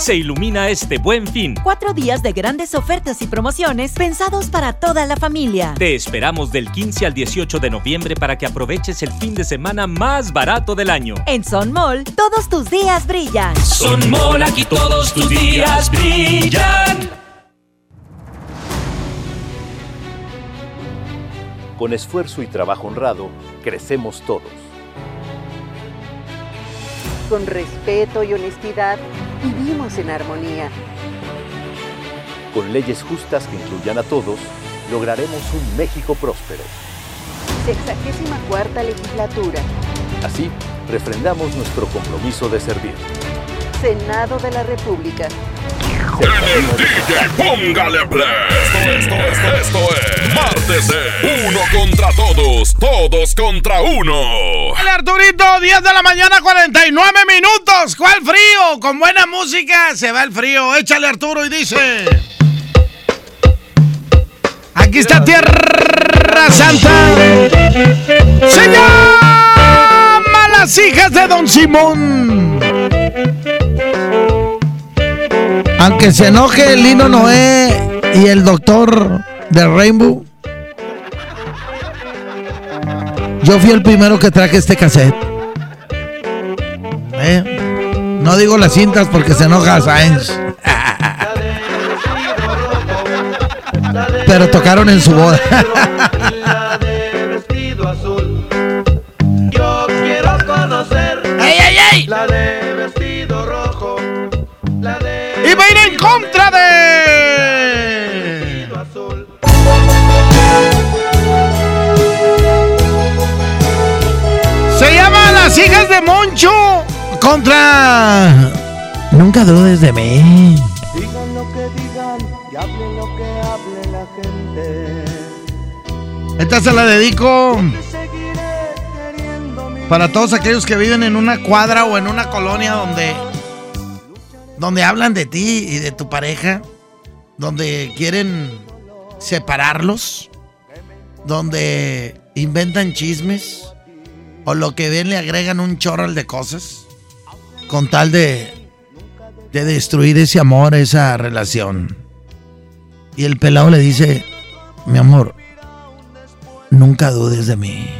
se ilumina este buen fin. Cuatro días de grandes ofertas y promociones pensados para toda la familia. Te esperamos del 15 al 18 de noviembre para que aproveches el fin de semana más barato del año. En Son Mall, todos tus días brillan. Son Mall, aquí todos tus días brillan. Con esfuerzo y trabajo honrado, crecemos todos. Con respeto y honestidad, vivimos en armonía. Con leyes justas que incluyan a todos, lograremos un México próspero. Sexagésima cuarta legislatura. Así, refrendamos nuestro compromiso de servir. Senado de la República. En el DJ Póngale Play. Esto, esto, esto, esto es Martes de Uno contra Todos, Todos contra Uno. El Arturito, 10 de la mañana, 49 minutos. ¿Cuál frío? Con buena música se va el frío. Échale Arturo y dice... Aquí está Tierra Santa. Se llama Las hijas de Don Simón. Aunque se enoje el Lino Noé y el doctor de Rainbow, yo fui el primero que traje este cassette. ¿Eh? No digo las cintas porque se enoja Sáenz. Pero tocaron en su boda. Yo quiero conocer ¡Ey, ey, ey! Va a ir en contra de. Se llama Las hijas de Moncho contra. Nunca dudes de mí. Digan lo que digan y hablen lo que hable la gente. Esta se la dedico para todos aquellos que viven en una cuadra o en una colonia donde donde hablan de ti y de tu pareja, donde quieren separarlos, donde inventan chismes o lo que ven le agregan un chorral de cosas con tal de de destruir ese amor, esa relación. Y el pelado le dice, mi amor, nunca dudes de mí.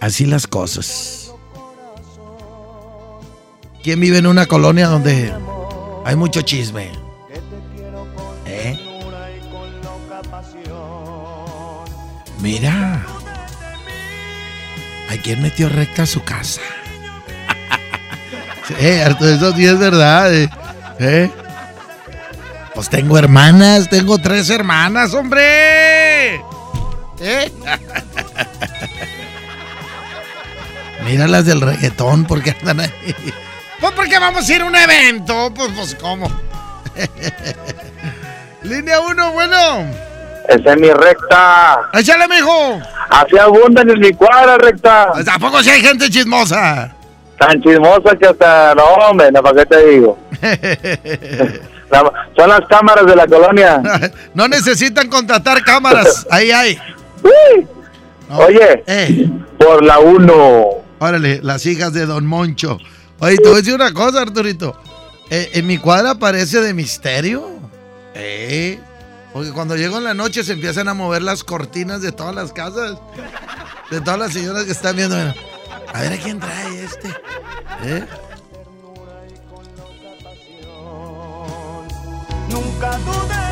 Así las cosas. ¿Quién vive en una colonia donde hay mucho chisme? ¿Eh? Mira. ¿A quién metió recta a su casa? Eh, eso sí es verdad. eh. ¿Eh? Pues tengo hermanas, tengo tres hermanas, hombre. ¿Eh? Mira las del reggaetón, porque andan ahí. Pues porque vamos a ir a un evento. Pues, pues ¿cómo? Línea 1, bueno. Esa es mi recta. Échale, mijo. Así abundan en mi cuadra, recta. ¿A poco si hay gente chismosa? Tan chismosa que hasta... No, hombre, no, ¿para qué te digo? La- son las cámaras de la colonia. No necesitan contratar cámaras. Ahí hay. Oye, Eh. por la 1. Órale, las hijas de Don Moncho. Oye, te voy a decir una cosa, Arturito. Eh, en mi cuadra parece de misterio. Eh. Porque cuando llego en la noche se empiezan a mover las cortinas de todas las casas. De todas las señoras que están viendo. Mira, A ver a quién trae este. ¿Eh?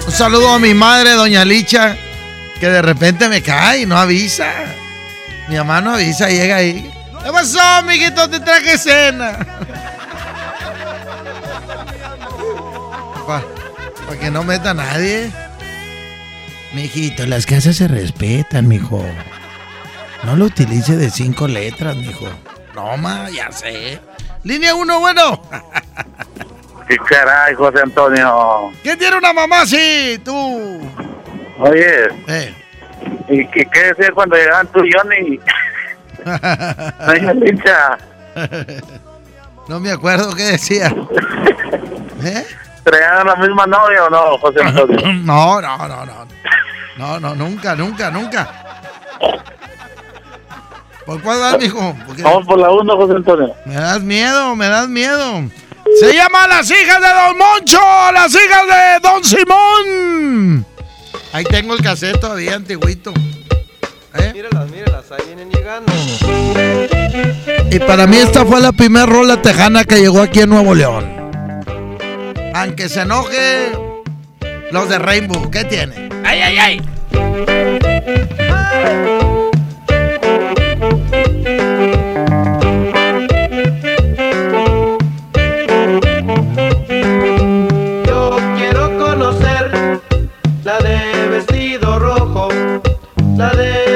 Un saludo a mi madre, doña Licha, que de repente me cae y no avisa. Mi mamá no avisa, llega ahí. ¿Qué pasó, mijito? Te traje cena. Para que no meta a nadie. Mijito, las casas se respetan, mijo. No lo utilice de cinco letras, mijo. No, ma, ya sé. Línea 1, bueno. ¿Qué caray, José Antonio? ¿Quién tiene una mamá así? Tú. Oye. Eh. ¿Y, y qué decía cuando llegaban tú y Johnny? Doña Licha. No me acuerdo qué decía. ¿Eh? ¿Traían la misma novia o no, José Antonio? No, no, no, no. No, no, nunca, nunca, nunca. ¿Por cuál vas, mijo? Porque Vamos por la 1, José Antonio. me das miedo, me das miedo. Se llama Las hijas de Don Moncho, las hijas de Don Simón. Ahí tengo el cassette todavía, antiguito. Míralas, míralas, ahí vienen llegando. Y para mí esta fue la primera rola tejana que llegó aquí en Nuevo León. Aunque se enoje los de Rainbow, ¿qué tiene? ¡Ay, ay, ay! Yo quiero conocer la de vestido rojo, la de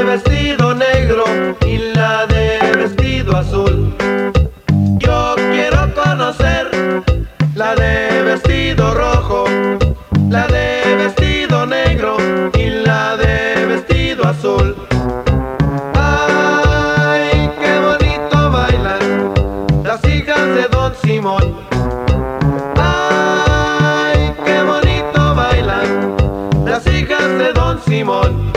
Don Simón. Ay, qué bonito bailan las hijas de Don Simón.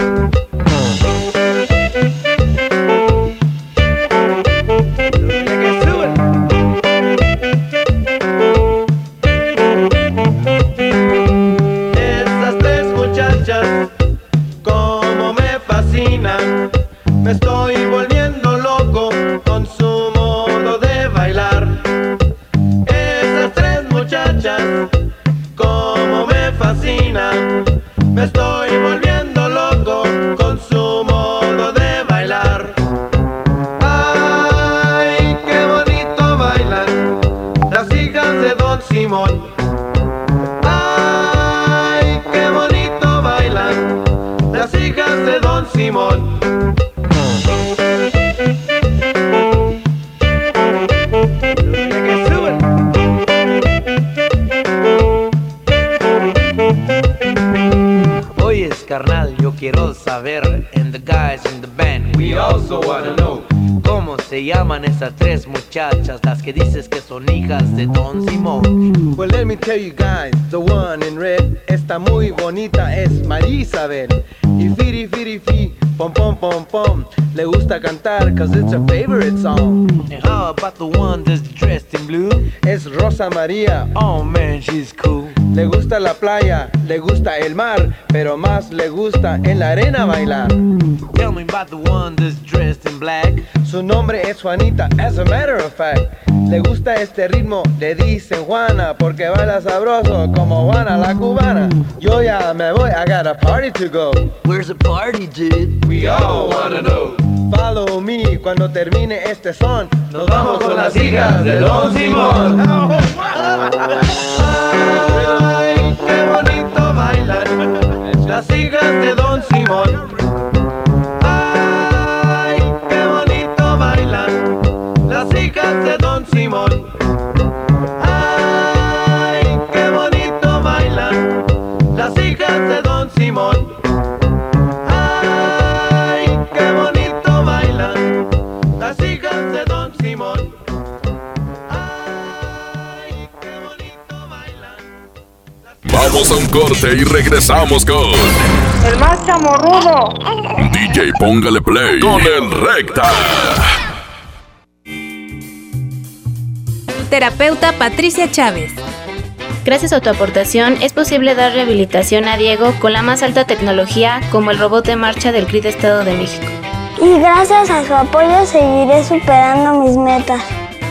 Tres muchachas, las que dices que son hijas de Don Simón? Well, let me tell you guys, the one in red está muy bonita, es María Isabel. Y firi firi fi, pom pom pom pom, le gusta cantar cause it's her favorite song. And how about the one that's dressed in blue? Es Rosa María, Oh man, she's cool. Le gusta la playa, le gusta el mar, pero más le gusta en la arena bailar. Tell me about the one that's dressed in black. Su nombre es Juanita, as a matter of fact. Le gusta este ritmo, le dicen Juana, porque baila sabroso como Juana la cubana. Yo ya me voy, I got a party to go. Where's the party, dude? We all wanna know. Follow me cuando termine este son. Nos vamos con las hijas de Don Simón. Ay, qué bonito bailan las hijas de Don Simón. Hijas de Don Simón. Ay, qué bonito bailan las hijas de Don Simón. Ay, qué bonito bailan las hijas de Don Simón. Vamos a un corte y regresamos con El más chamorrudo. DJ Póngale Play con el Recta. Terapeuta Patricia Chávez. Gracias a tu aportación es posible dar rehabilitación a Diego con la más alta tecnología como el robot de marcha del CRID Estado de México. Y gracias a su apoyo seguiré superando mis metas.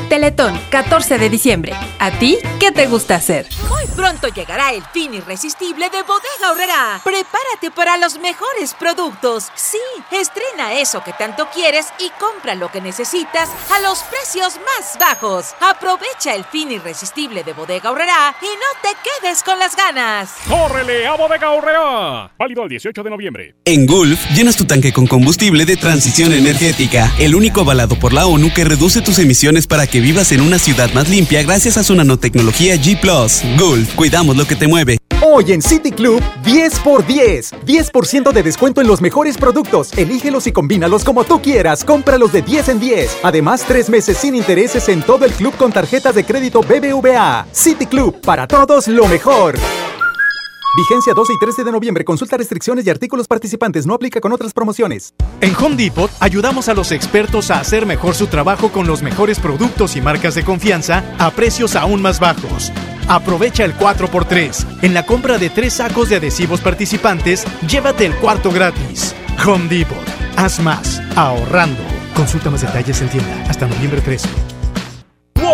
Teletón, 14 de diciembre. ¿A ti qué te gusta hacer? Muy pronto llegará el fin irresistible de Bodega Horrera. Prepárate para los mejores productos. Sí, estrena eso que tanto quieres y compra lo que necesitas a los precios más bajos. Aprovecha el fin irresistible de Bodega Horrera y no te quedes con las ganas. ¡Córrele a Bodega Horrera! Válido el 18 de noviembre. En Gulf, llenas tu tanque con combustible de transición energética, el único avalado por la ONU que reduce tus emisiones para que vivas en una ciudad más limpia gracias a su nanotecnología G ⁇ Gulf, cuidamos lo que te mueve. Hoy en City Club, 10 por 10. 10% de descuento en los mejores productos. Elígelos y combínalos como tú quieras. Cómpralos de 10 en 10. Además, tres meses sin intereses en todo el club con tarjetas de crédito BBVA. City Club, para todos lo mejor. Vigencia 12 y 13 de noviembre. Consulta restricciones y artículos participantes. No aplica con otras promociones. En Home Depot ayudamos a los expertos a hacer mejor su trabajo con los mejores productos y marcas de confianza a precios aún más bajos. Aprovecha el 4x3. En la compra de tres sacos de adhesivos participantes, llévate el cuarto gratis. Home Depot. Haz más. Ahorrando. Consulta más detalles en tienda. Hasta noviembre 13.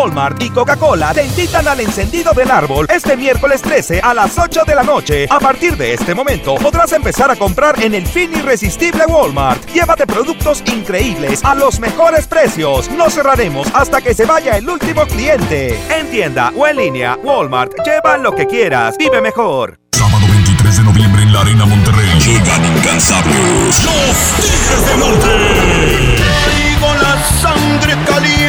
Walmart y Coca-Cola te invitan al encendido del árbol este miércoles 13 a las 8 de la noche. A partir de este momento podrás empezar a comprar en el fin irresistible Walmart. Llévate productos increíbles a los mejores precios. No cerraremos hasta que se vaya el último cliente. En tienda o en línea, Walmart. Lleva lo que quieras. Vive mejor. Sábado 23 de noviembre en la Arena Monterrey. Llegan incansables. Los Tigres del Norte. Traigo la sangre caliente.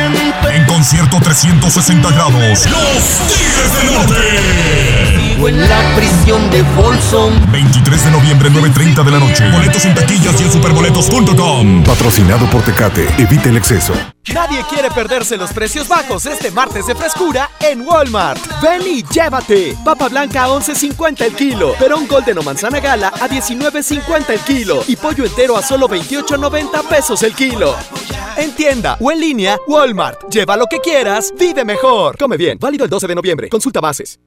En concierto 360 grados. Los Tigres del Norte. Vivo en la prisión de Folsom. 23 de noviembre, 9.30 de la noche. Boletos en taquillas y en superboletos.com. Patrocinado por Tecate. Evita el exceso. Nadie quiere perderse los precios bajos este martes de frescura en Walmart. Ven y llévate. Papa blanca a 11.50 el kilo. Perón Golden o manzana gala a 19.50 el kilo. Y pollo entero a solo 28.90 pesos el kilo. En tienda o en línea, Walmart. Lleva lo que quieras, vive mejor. Come bien. Válido el 12 de noviembre. Consulta bases.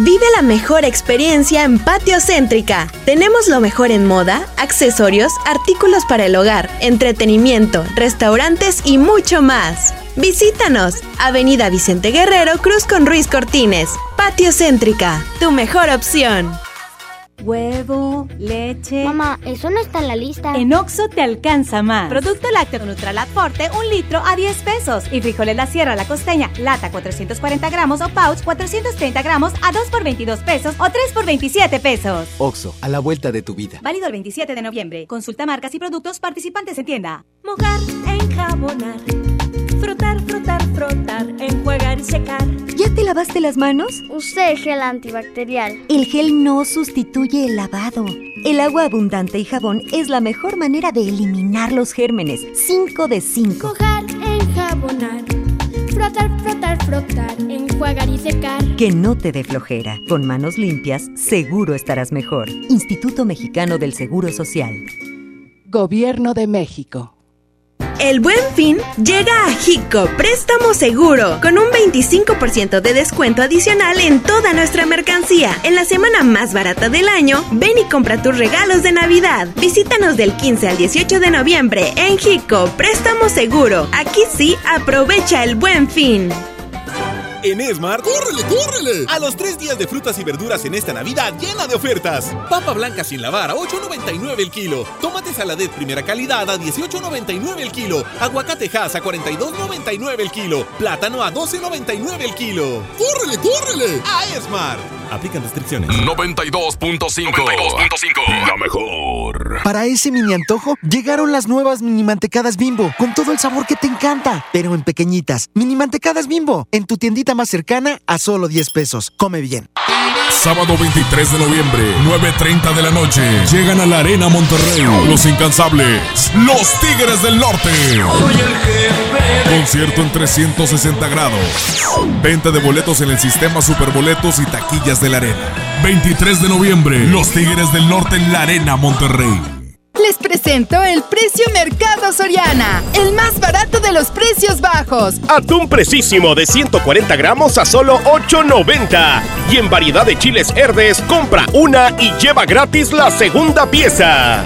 Vive la mejor experiencia en Patio Céntrica. Tenemos lo mejor en moda, accesorios, artículos para el hogar, entretenimiento, restaurantes y mucho más. Visítanos, Avenida Vicente Guerrero, Cruz con Ruiz Cortines. Patio Céntrica, tu mejor opción. Huevo, leche. Mamá, eso no está en la lista. En Oxo te alcanza más. Producto lácteo Nutralat Forte, un litro a 10 pesos. Y frijoles La Sierra La Costeña, lata 440 gramos o pouch 430 gramos a 2 por 22 pesos o 3 por 27 pesos. Oxo, a la vuelta de tu vida. Válido el 27 de noviembre. Consulta marcas y productos participantes en tienda. Mojar, enjabonar. Frotar, frotar, frotar. Enjuagar y secar. ¿Ya te lavaste las manos? Usé el gel antibacterial. El gel no sustituye el lavado. El agua abundante y jabón es la mejor manera de eliminar los gérmenes. 5 de 5. Mojar, enjabonar. Frotar, frotar, frotar. Enjuagar y secar. Que no te dé flojera. Con manos limpias, seguro estarás mejor. Instituto Mexicano del Seguro Social. Gobierno de México. El buen fin llega a Hico Préstamo Seguro con un 25% de descuento adicional en toda nuestra mercancía. En la semana más barata del año, ven y compra tus regalos de Navidad. Visítanos del 15 al 18 de noviembre en Hico Préstamo Seguro. Aquí sí, aprovecha el buen fin. En Esmar, ¡córrele, córrele! A los tres días de frutas y verduras en esta Navidad llena de ofertas. Papa blanca sin lavar a 8.99 el kilo. Tomate saladet primera calidad a 18.99 el kilo. Aguacate Hass a 42.99 el kilo. Plátano a 12.99 el kilo. ¡Córrele, córrele! A Esmar. Aplican restricciones. 92.5. 92.5. La mejor. Para ese mini antojo, llegaron las nuevas mini mantecadas bimbo, con todo el sabor que te encanta, pero en pequeñitas. Mini mantecadas bimbo, en tu tiendita más cercana a solo 10 pesos. Come bien. Sábado 23 de noviembre, 9.30 de la noche. Llegan a la Arena Monterrey. Los incansables. Los Tigres del Norte. Concierto en 360 grados. Venta de boletos en el sistema Superboletos y taquillas de la Arena. 23 de noviembre, Los Tigres del Norte en la Arena Monterrey. Presento el precio Mercado Soriana, el más barato de los precios bajos. Atún precisísimo de 140 gramos a solo 8.90. Y en variedad de chiles verdes, compra una y lleva gratis la segunda pieza.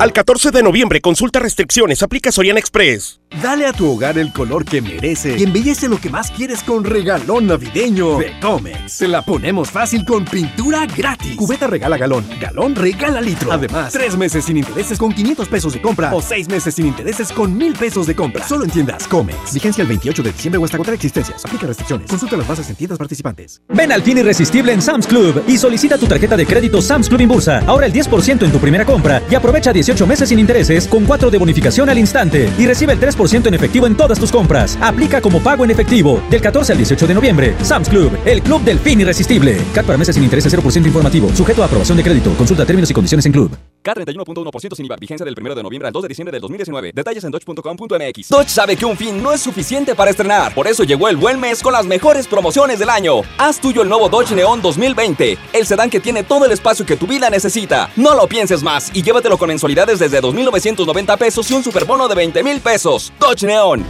Al 14 de noviembre, consulta restricciones, aplica Soriana Express. Dale a tu hogar el color que merece y embellece lo que más quieres con regalón navideño de Comex. Se la ponemos fácil con pintura gratis. Cubeta regala galón, galón regala litro. Además, tres meses sin intereses con 500 pesos de compra o seis meses sin intereses con 1000 pesos de compra. Solo en tiendas Comex. Vigencia el 28 de diciembre o hasta contra existencias. Aplica restricciones. Consulta las bases en tiendas participantes. Ven al fin irresistible en Sam's Club y solicita tu tarjeta de crédito Sam's Club Inbursa. Ahora el 10% en tu primera compra y aprovecha 18 meses sin intereses con 4 de bonificación al instante y recibe el 3% en efectivo en todas tus compras. Aplica como pago en efectivo del 14 al 18 de noviembre. Sam's Club, el club del fin irresistible. CAT para meses sin intereses 0% informativo. Sujeto a aprobación de crédito. Consulta términos y condiciones en Club. K31.1% sin IVA. Vigencia del 1 de noviembre al 2 de diciembre del 2019. Detalles en dodge.com.mx. Dodge sabe que un fin no es suficiente para estrenar. Por eso llegó el buen mes con las mejores promociones del año. Haz tuyo el nuevo Dodge Neon 2020. El sedán que tiene todo el espacio que tu vida necesita. No lo pienses más y llévatelo con mensualidades desde 2.990 pesos y un superbono de 20 mil pesos. Dodge Neon.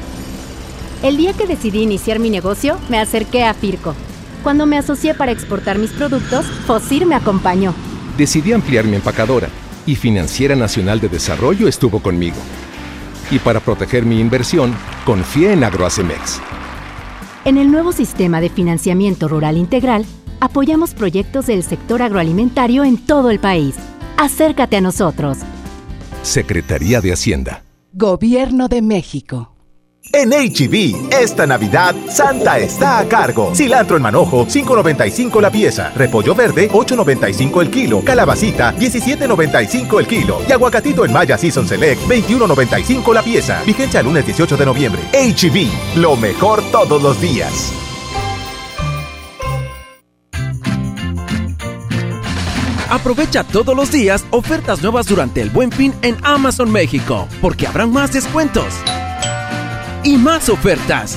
El día que decidí iniciar mi negocio, me acerqué a Firco. Cuando me asocié para exportar mis productos, Fosir me acompañó. Decidí ampliar mi empacadora y Financiera Nacional de Desarrollo estuvo conmigo. Y para proteger mi inversión, confié en Agroacemex. En el nuevo sistema de financiamiento rural integral, apoyamos proyectos del sector agroalimentario en todo el país. Acércate a nosotros. Secretaría de Hacienda. Gobierno de México. En HB, e esta Navidad, Santa está a cargo. Cilantro en manojo, 5.95 la pieza. Repollo verde, 8.95 el kilo. Calabacita, 17.95 el kilo. Y aguacatito en Maya Season Select, 21.95 la pieza. Vigencia el lunes 18 de noviembre. HB, e lo mejor todos los días. Aprovecha todos los días ofertas nuevas durante el Buen Fin en Amazon México, porque habrán más descuentos y más ofertas.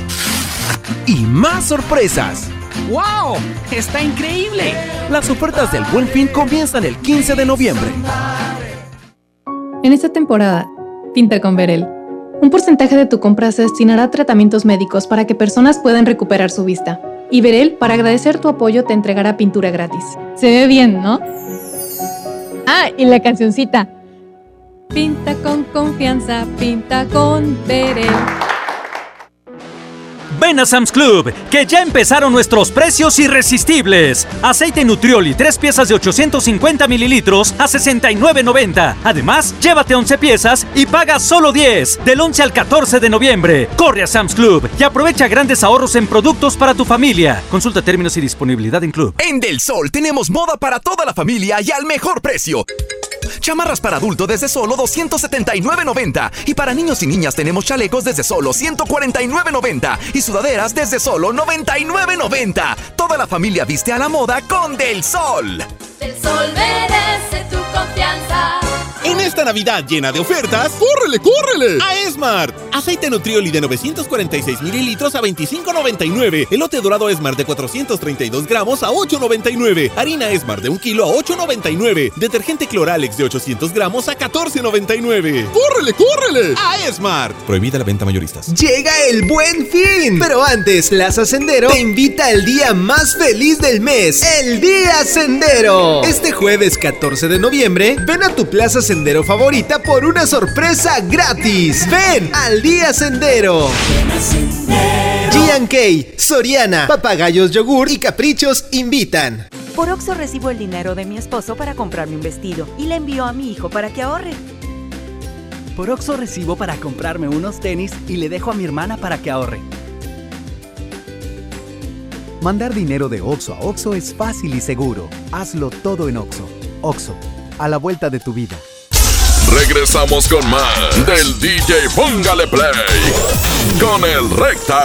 Y más sorpresas. ¡Wow! ¡Está increíble! Las ofertas del Buen Fin comienzan el 15 de noviembre. En esta temporada, pinta con Verel. Un porcentaje de tu compra se destinará a tratamientos médicos para que personas puedan recuperar su vista. Y Verel, para agradecer tu apoyo, te entregará pintura gratis. Se ve bien, ¿no? Ah, y la cancioncita. Pinta con confianza, pinta con Verel. Ven a Sam's Club, que ya empezaron nuestros precios irresistibles. Aceite Nutrioli, tres piezas de 850 mililitros a 69.90. Además, llévate 11 piezas y paga solo 10. Del 11 al 14 de noviembre. Corre a Sam's Club y aprovecha grandes ahorros en productos para tu familia. Consulta términos y disponibilidad en Club. En Del Sol tenemos moda para toda la familia y al mejor precio. Chamarras para adulto desde solo 279.90. Y para niños y niñas tenemos chalecos desde solo 149.90. Y desde solo 99.90. Toda la familia viste a la moda con Del Sol. Del Sol merece esta Navidad llena de ofertas, ¡córrele, córrele! A Esmart. Aceite Nutrioli de 946 mililitros a 25.99. Elote dorado Esmart de 432 gramos a 8.99. Harina Esmart de 1 kilo a 8.99. Detergente Cloralex de 800 gramos a 14.99. ¡Córrele, córrele! A Esmart. Prohibida la venta mayoristas. Llega el buen fin. Pero antes, Plaza Sendero te invita al día más feliz del mes, el Día Sendero. Este jueves 14 de noviembre, ven a tu Plaza Sendero favorita por una sorpresa gratis. Ven al Día Sendero. G&K, Soriana, Papagayos Yogur y Caprichos invitan. Por Oxo recibo el dinero de mi esposo para comprarme un vestido y le envío a mi hijo para que ahorre. Por Oxo recibo para comprarme unos tenis y le dejo a mi hermana para que ahorre. Mandar dinero de Oxo a Oxo es fácil y seguro. Hazlo todo en Oxo. Oxo, a la vuelta de tu vida. Regresamos con más del DJ Póngale Play con el Recta.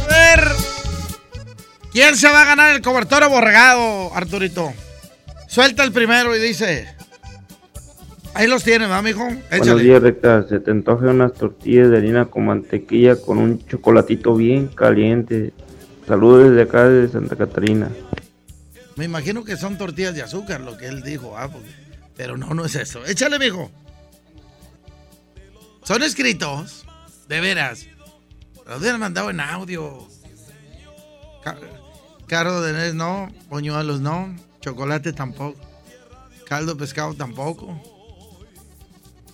A ver, ¿quién se va a ganar el cobertor borregado, Arturito? Suelta el primero y dice. Ahí los tienes, ¿verdad, mijo? Échale. Buenos días, Recta. Se te antojan unas tortillas de harina con mantequilla con un chocolatito bien caliente. Saludos desde acá, de Santa Catarina. Me imagino que son tortillas de azúcar, lo que él dijo. Ah, porque- Pero no, no es eso. Échale, mijo. Son escritos. De veras. Los hubieran mandado en audio. Ca- Carro de Nes, no. Poñuelos, no. Chocolate tampoco. Caldo pescado tampoco.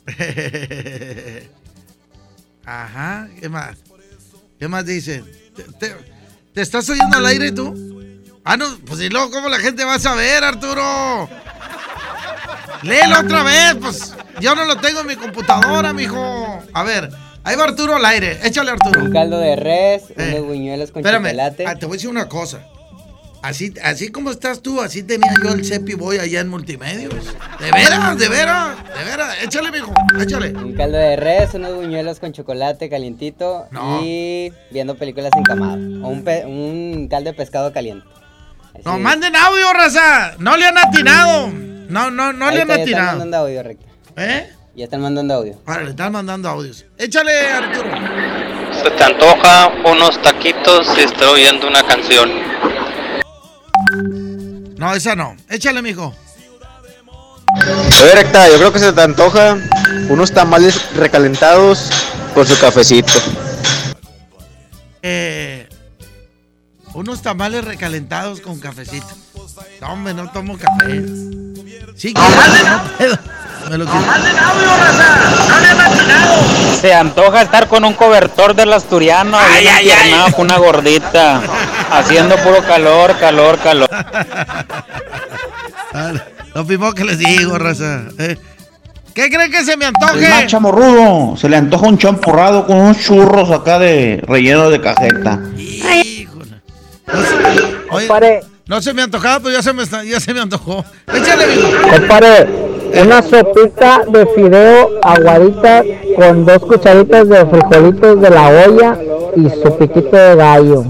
Ajá, ¿qué más? ¿Qué más dice? ¿Te, te- te estás oyendo al aire tú? Ah, no, pues y luego, ¿cómo la gente va a saber, Arturo? Léelo otra vez, pues yo no lo tengo en mi computadora, mijo. A ver, ahí va Arturo al aire. Échale, Arturo. Un caldo de res, Eh, unos buñuelos con Espérame, chocolate. ah, te voy a decir una cosa. Así, así como estás tú, así tenía yo el Cepi Boy allá en Multimedios. De veras, de veras, de veras. Échale, mijo, échale. Un caldo de res, unos buñuelos con chocolate calientito No. y viendo películas encamado. O un, pe- un caldo de pescado caliente. No, es. manden audio, raza. No le han atinado. No, no, no Ahí le han está, ya están atinado. mandando audio, recta. ¿Eh? Ya están mandando audio. Ahora le están mandando audios. Échale, Arturo. Se te antoja unos taquitos y estoy oyendo una canción. No, esa no. Échale, mijo. Oye, recta, yo creo que se te antoja unos tamales recalentados con su cafecito. Unos tamales recalentados con cafecito. No, hombre, no tomo café. Sí, pero no puedo. Me lo quito. Se antoja estar con un cobertor del asturiano Ay, bien ay, ay. empiernado con una gordita, haciendo puro calor, calor, calor. Ah, Lo mismo que les digo, raza. Eh, ¿Qué creen que se me El antoje? más chamorrudo, se le antoja un champurrado con unos churros acá de relleno de cajeta. Oye, no se me antojaba, pero ya se me, está- ya se me antojó. Échale, mijo. Compare, una sopita de fideo aguadita con dos cucharitas de frijolitos de la olla y su piquito de gallo.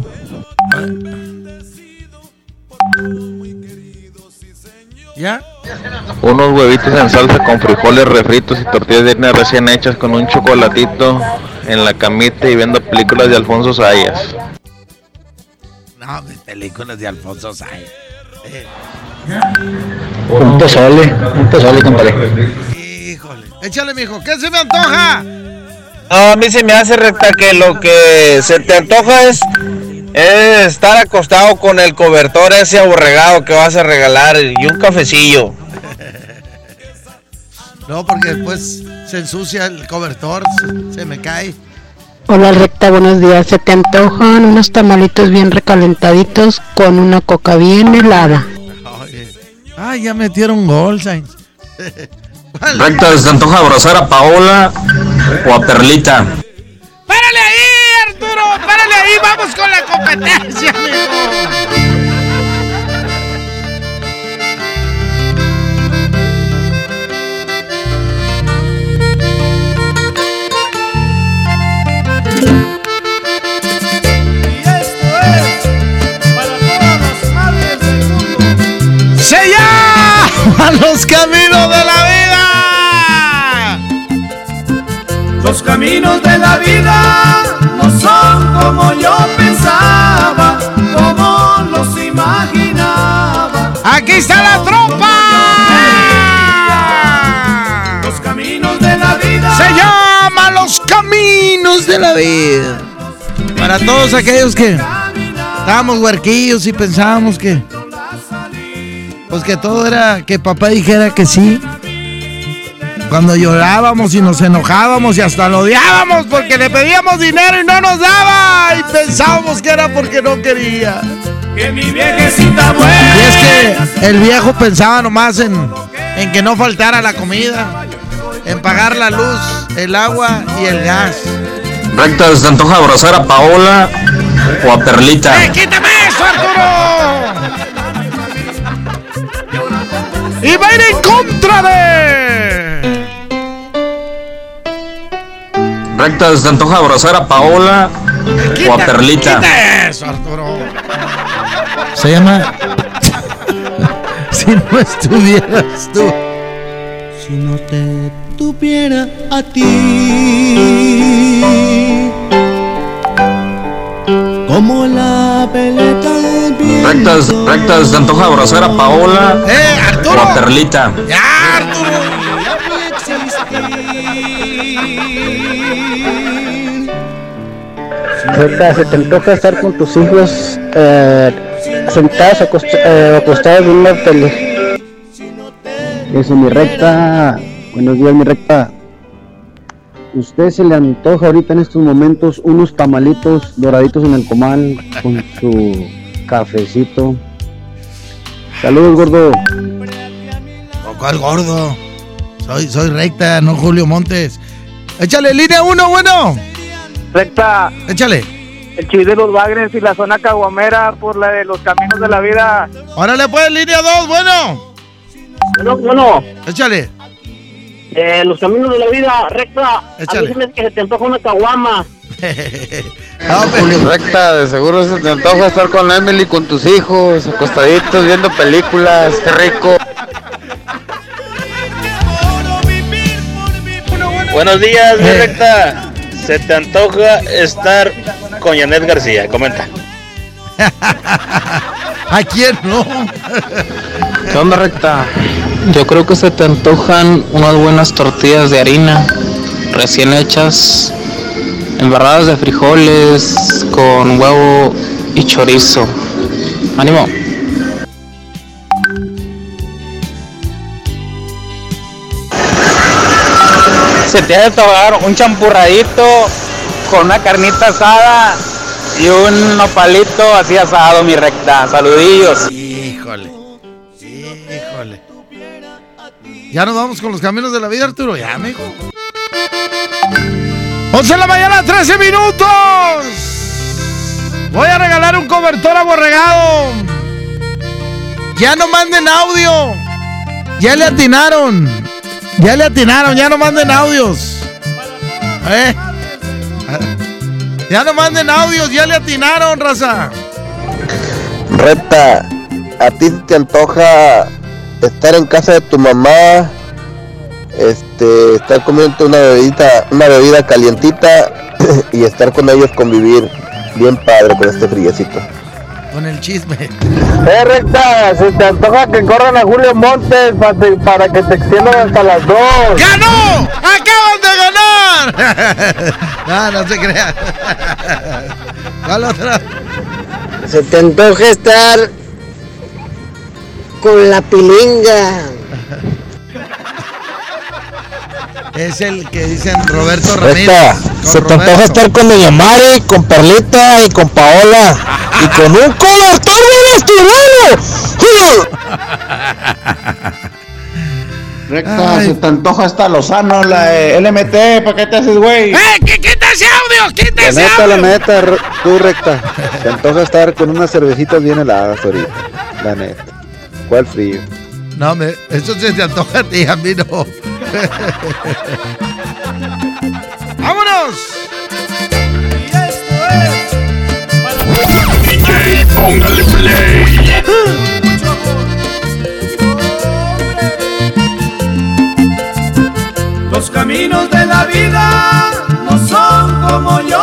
¿Ya? Unos huevitos en salsa con frijoles refritos y tortillas de harina recién hechas con un chocolatito en la camita y viendo películas de Alfonso Sayas. No, mis películas de Alfonso Sayas. Eh, Un pozole, un pozole, compadre. híjole. Échale, mijo. ¿Qué se me antoja? No, a mí se me hace recta que lo que se te antoja es, es estar acostado con el cobertor ese aborregado que vas a regalar y un cafecillo. No, porque después se ensucia el cobertor, se, se me cae. Hola recta, buenos días. ¿Se te antojan unos tamalitos bien recalentaditos con una coca bien helada? Oye. Ay, ya metieron gol, Sainz. Recta, ¿se te antoja abrazar a Paola o a Perlita? ¡Párale ahí, Arturo! ¡Párale ahí! ¡Vamos con la competencia, amigo! ¡Se llama Los Caminos de la Vida! Los caminos de la vida no son como yo pensaba, como los imaginaba. ¡Aquí está la trompa! Los caminos de la vida Se llama Los Caminos de la Vida. Para todos aquellos que estábamos huerquillos y pensábamos que. Pues que todo era que papá dijera que sí. Cuando llorábamos y nos enojábamos y hasta lo odiábamos porque le pedíamos dinero y no nos daba. Y pensábamos que era porque no quería. que mi viejecita buena. Y es que el viejo pensaba nomás en, en que no faltara la comida, en pagar la luz, el agua y el gas. Recta, ¿se te antoja abrazar a Paola o a Perlita? ¡Eh, quítame Y va a ir en contra de. Recta, ¿se te antoja abrazar a Paola o a Perlita? Quita eso, Arturo. Se llama. si no estuvieras tú. Si no te tuviera a ti, como la peleta del viento. Recta, recta, ¿se te antoja abrazar a Paola ¡Eh, o a Perlita? ¡Ya, Arturo! Recta, ¿se te antoja estar con tus hijos eh, sentados acost- eh, acostados en una tele. Eso, mi recta. Buenos días, mi recta. ¿Usted se le antoja ahorita en estos momentos unos tamalitos doraditos en el comal con su cafecito? Saludos, gordo. ¿O ¿Cuál gordo? Soy, soy recta, no Julio Montes. Échale, línea uno, bueno. Recta. Échale. El chis de los Bagres y la zona caguamera por la de los caminos de la vida. Órale, pues, línea dos, bueno. Bueno, bueno. Échale. Eh, los caminos de la vida, recta. Échale. A mí se me hace que se te antoja una caguama. Recta, de seguro se te antoja estar con Emily, con tus hijos, acostaditos, viendo películas, qué rico. Buenos días, mi Eh. recta. Se te antoja estar con Janet García. Comenta. ¿A quién no? ¿Qué onda, recta? Yo creo que se te antojan unas buenas tortillas de harina recién hechas, embarradas de frijoles con huevo y chorizo. ¡Ánimo! Se te ha de tocar un champurradito con una carnita asada y un nopalito así asado, mi recta. Saludillos. Híjole. Híjole. Ya nos vamos con los caminos de la vida, Arturo. Ya, amigo. 11 de la mañana, 13 minutos. Voy a regalar un cobertor aborregado. Ya no manden audio. Ya le atinaron. Ya le atinaron, ya no manden audios. ¿Eh? Ya no manden audios, ya le atinaron, raza. Recta, ¿a ti te antoja estar en casa de tu mamá? Este, estar comiendo una bebida, una bebida calientita y estar con ellos convivir bien padre con este friecito. Con el chisme. Eh, recta. Se te antoja que corran a Julio Montes para, para que te extiendan hasta las 2. ¡Ganó! ¡Acaban de ganar! no, no se crean. ¿Cuál otra? Se te antoja estar con la pilinga. Es el que dicen Roberto Recta, Ramírez. se te antoja estar con Doña Mari, con Perlita y con Paola. Y con un cobertor de Recta, se te antoja hasta Lozano, la LMT, ¿para qué te haces, güey? ¡Eh! ¡Que quita ese audio! ¡Quita La ese neta, la audio! neta, re- tú recta. Te antoja estar con unas cervecitas bien heladas ahorita. La neta. ¿Cuál frío? No, me, eso se te antoja a ti, a mí no. ¡Vámonos! DJ, póngale play. Los caminos de la vida no son como yo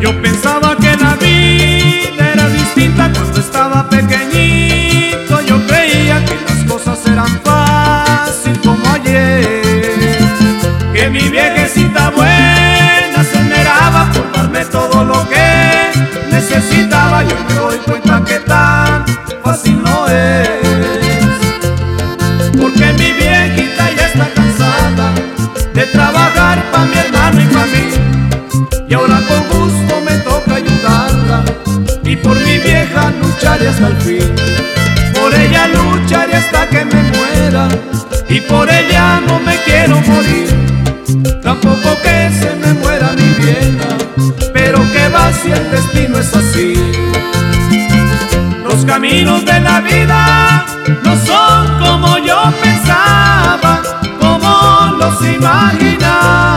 Yo pensaba que la vida era distinta cuando estaba pequeñito. Yo creía que las cosas eran fácil como ayer. Que mi viejecita buena se esmeraba por darme todo lo que necesitaba. Yo me doy cuenta que tan fácil no es. Y por ella no me quiero morir. Tampoco que se me muera mi vieja Pero que va si el destino es así. Los caminos de la vida no son como yo pensaba Como los imaginaba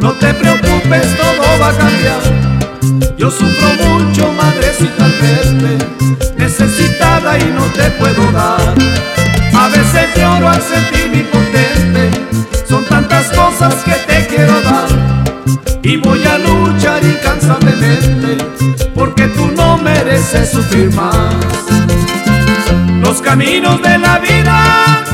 no te preocupes, todo va a cambiar. Yo sufro mucho, madrecita, al verte necesitada y no te puedo dar. A veces lloro al sentirme impotente, son tantas cosas que te quiero dar. Y voy a luchar incansablemente, porque tú no mereces sufrir más. Los caminos de la vida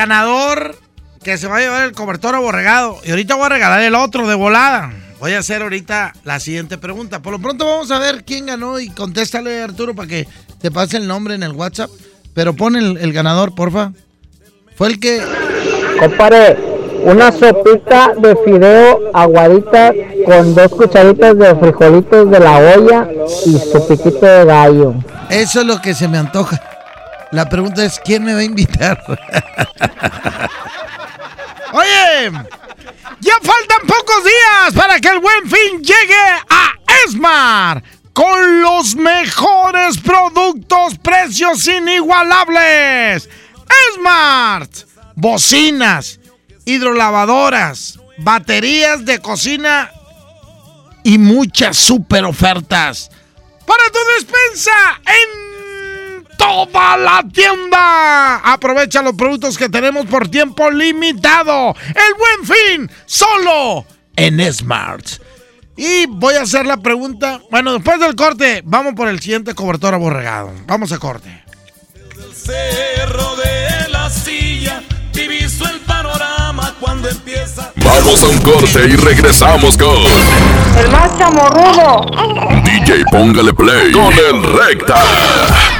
ganador que se va a llevar el cobertor aborregado. Y ahorita voy a regalar el otro de volada. Voy a hacer ahorita la siguiente pregunta. Por lo pronto vamos a ver quién ganó y contéstale Arturo para que te pase el nombre en el WhatsApp. Pero pon el, el ganador, porfa. Fue el que... Compare, una sopita de fideo aguadita con dos cucharitas de frijolitos de la olla y su piquito de gallo. Eso es lo que se me antoja. La pregunta es, ¿quién me va a invitar? Oye, ya faltan pocos días para que el buen fin llegue a Esmar con los mejores productos, precios inigualables. Esmart, bocinas, hidrolavadoras, baterías de cocina y muchas super ofertas para tu despensa en toda la tienda. Aprovecha los productos que tenemos por tiempo limitado. El buen fin, solo en Smart. Y voy a hacer la pregunta. Bueno, después del corte, vamos por el siguiente cobertor aborregado. Vamos a corte. cerro de la silla, diviso el panorama cuando empieza. Vamos a un corte y regresamos con El más chamorrudo. DJ Póngale Play con el Recta.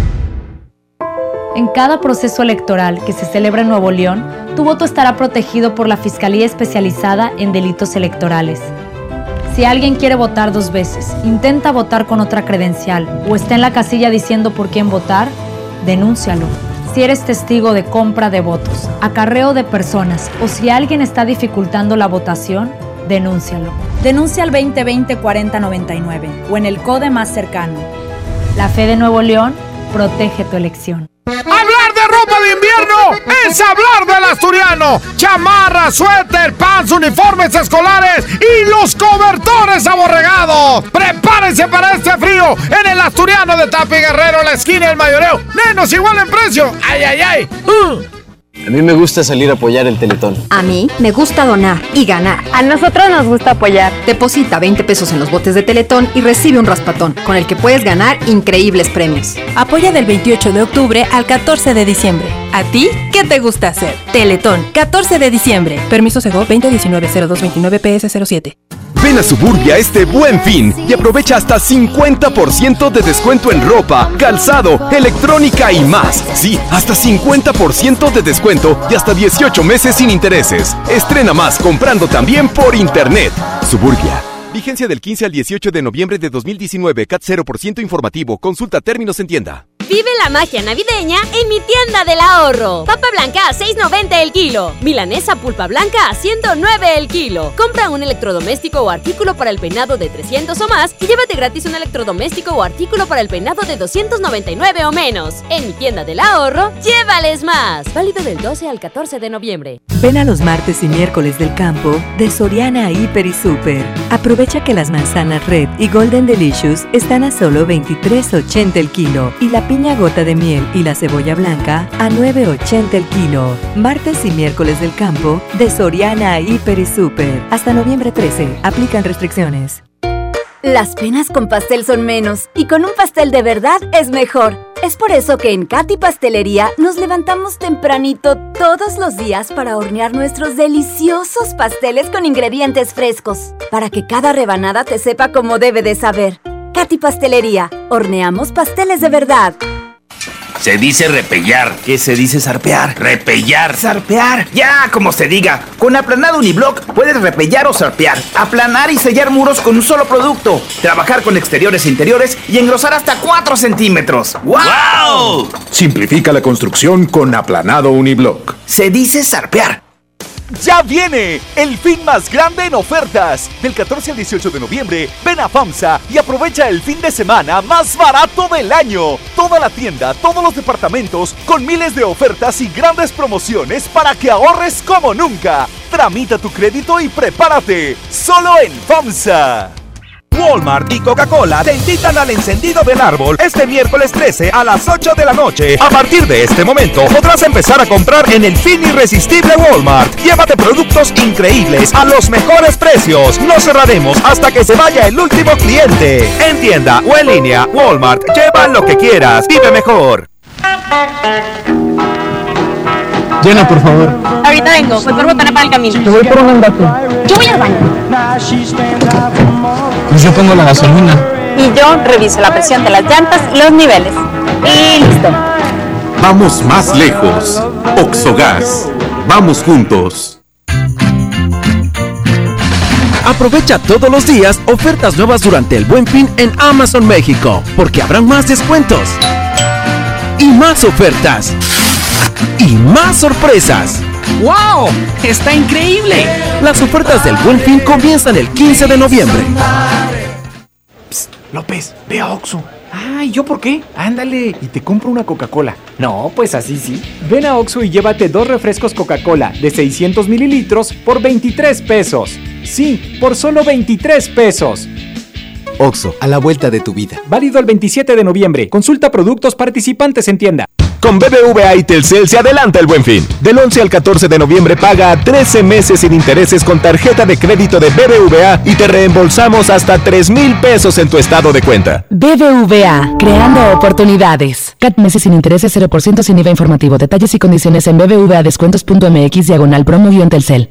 En cada proceso electoral que se celebra en Nuevo León, tu voto estará protegido por la Fiscalía Especializada en Delitos Electorales. Si alguien quiere votar dos veces, intenta votar con otra credencial o está en la casilla diciendo por quién votar, denúncialo. Si eres testigo de compra de votos, acarreo de personas o si alguien está dificultando la votación, denúncialo. Denuncia al 2020-4099 o en el CODE más cercano. La fe de Nuevo León protege tu elección. Hablar de ropa de invierno es hablar del asturiano. Chamarra, suéter, pants, uniformes escolares y los cobertores aborregados. Prepárense para este frío en el asturiano de Tapi Guerrero, la esquina del mayoreo. Menos igual en precio. ¡Ay, ay, ay! Uh. A mí me gusta salir a apoyar el Teletón. A mí me gusta donar y ganar. A nosotros nos gusta apoyar. Deposita 20 pesos en los botes de Teletón y recibe un raspatón, con el que puedes ganar increíbles premios. Apoya del 28 de octubre al 14 de diciembre. ¿A ti qué te gusta hacer? Teletón, 14 de diciembre. Permiso Sego 2019-0229-PS07. Ven a Suburbia este buen fin y aprovecha hasta 50% de descuento en ropa, calzado, electrónica y más. Sí, hasta 50% de descuento y hasta 18 meses sin intereses. Estrena más comprando también por internet. Suburbia. Vigencia del 15 al 18 de noviembre de 2019. CAT 0% informativo. Consulta términos en tienda. Vive la magia navideña en mi tienda del ahorro. Papa blanca a 6.90 el kilo. Milanesa pulpa blanca a 109 el kilo. Compra un electrodoméstico o artículo para el peinado de 300 o más y llévate gratis un electrodoméstico o artículo para el peinado de 299 o menos. En mi tienda del ahorro, llévales más. Válido del 12 al 14 de noviembre. Ven a los martes y miércoles del campo de Soriana Hiper y Super. Aprovecha que las manzanas Red y Golden Delicious están a solo 23.80 el kilo y la piña gota de miel y la cebolla blanca a 9.80 el kilo. Martes y miércoles del campo de Soriana Hiper y Super. Hasta noviembre 13. Aplican restricciones. Las penas con pastel son menos y con un pastel de verdad es mejor. Es por eso que en Katy Pastelería nos levantamos tempranito todos los días para hornear nuestros deliciosos pasteles con ingredientes frescos, para que cada rebanada te sepa como debe de saber. Katy Pastelería, horneamos pasteles de verdad. Se dice repellar. ¿Qué se dice zarpear? Repellar. Zarpear. Ya, como se diga. Con aplanado uniblock puedes repellar o zarpear. Aplanar y sellar muros con un solo producto. Trabajar con exteriores e interiores y engrosar hasta 4 centímetros. ¡Wow! Simplifica la construcción con aplanado uniblock. Se dice zarpear. Ya viene el fin más grande en ofertas. Del 14 al 18 de noviembre, ven a FAMSA y aprovecha el fin de semana más barato del año. Toda la tienda, todos los departamentos, con miles de ofertas y grandes promociones para que ahorres como nunca. Tramita tu crédito y prepárate. Solo en FAMSA. Walmart y Coca-Cola te invitan al encendido del árbol este miércoles 13 a las 8 de la noche. A partir de este momento podrás empezar a comprar en el fin irresistible Walmart. Llévate productos increíbles a los mejores precios. No cerraremos hasta que se vaya el último cliente. En tienda o en línea, Walmart. Lleva lo que quieras. Vive mejor. Llena, por favor. Ahorita vengo, voy por botana para el camino. Te voy por un andate. Yo voy al baño. Pues yo pongo la gasolina. Y yo reviso la presión de las llantas y los niveles. Y listo. Vamos más lejos. Oxogas. Vamos juntos. Aprovecha todos los días ofertas nuevas durante el Buen Fin en Amazon México, porque habrán más descuentos y más ofertas y más sorpresas. ¡Wow! ¡Está increíble! Las ofertas del Buen Fin comienzan el 15 de noviembre. López, ve a Oxxo. Ay, ¿yo por qué? Ándale, y te compro una Coca-Cola. No, pues así sí. Ven a Oxxo y llévate dos refrescos Coca-Cola de 600 mililitros por 23 pesos. Sí, por solo 23 pesos. Oxo, a la vuelta de tu vida. Válido el 27 de noviembre. Consulta productos participantes en tienda. Con BBVA y Telcel se adelanta el buen fin. Del 11 al 14 de noviembre paga 13 meses sin intereses con tarjeta de crédito de BBVA y te reembolsamos hasta 3 mil pesos en tu estado de cuenta. BBVA, creando oportunidades. CAT meses sin intereses 0% sin IVA informativo. Detalles y condiciones en bbvadescuentos.mx diagonal promo Telcel.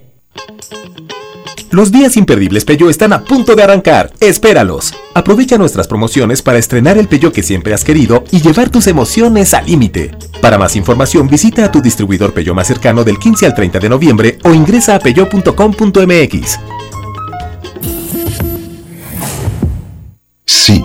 Los días imperdibles Peyo están a punto de arrancar. Espéralos. Aprovecha nuestras promociones para estrenar el Peyo que siempre has querido y llevar tus emociones al límite. Para más información visita a tu distribuidor Peyo más cercano del 15 al 30 de noviembre o ingresa a peyo.com.mx. Sí,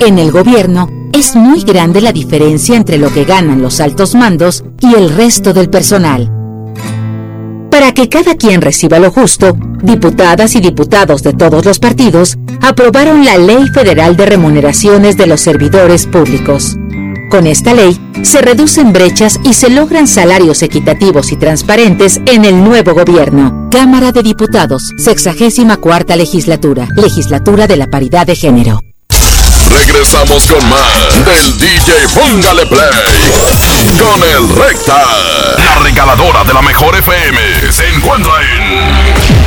En el gobierno es muy grande la diferencia entre lo que ganan los altos mandos y el resto del personal. Para que cada quien reciba lo justo, diputadas y diputados de todos los partidos aprobaron la Ley Federal de Remuneraciones de los Servidores Públicos. Con esta ley, se reducen brechas y se logran salarios equitativos y transparentes en el nuevo gobierno. Cámara de Diputados, 64 legislatura, legislatura de la paridad de género. Regresamos con más del DJ Póngale Play con el Recta. La regaladora de la mejor FM se encuentra en.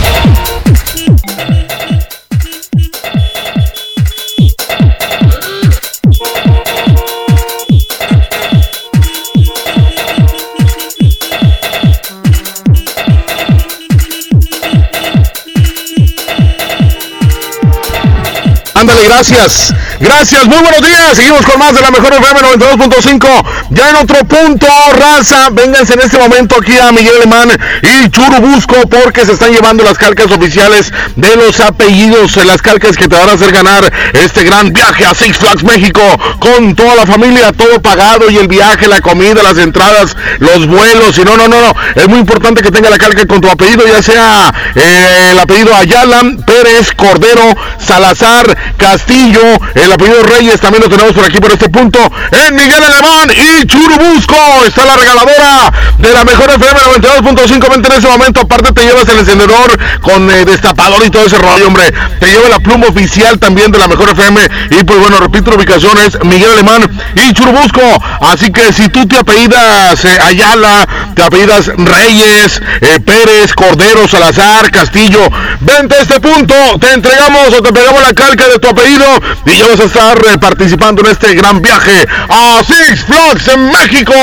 Ándale, gracias. Gracias, muy buenos días. Seguimos con más de la mejor FM 92.5. Ya en otro punto, raza. Vénganse en este momento aquí a Miguel Alemán y Churubusco porque se están llevando las calcas oficiales de los apellidos. Las calcas que te van a hacer ganar este gran viaje a Six Flags México con toda la familia, todo pagado y el viaje, la comida, las entradas, los vuelos. Y no, no, no, no. Es muy importante que tenga la calca con tu apellido, ya sea eh, el apellido Ayala, Pérez, Cordero, Salazar, Castillo, el apellido Reyes también lo tenemos por aquí por este punto. En Miguel Alemán y Churubusco está la regaladora de la mejor FM 92.5. Vente en ese momento. Aparte te llevas el encendedor con eh, destapador y todo ese rollo, hombre. Te lleva la pluma oficial también de la mejor FM. Y pues bueno, repito, la ubicación es Miguel Alemán y Churubusco. Así que si tú te apellidas eh, Ayala, te apellidas Reyes, eh, Pérez, Cordero, Salazar, Castillo, vente a este punto. Te entregamos o te pegamos la calca de tu apellido y ya a estar eh, participando en este gran viaje a Six Flags en México.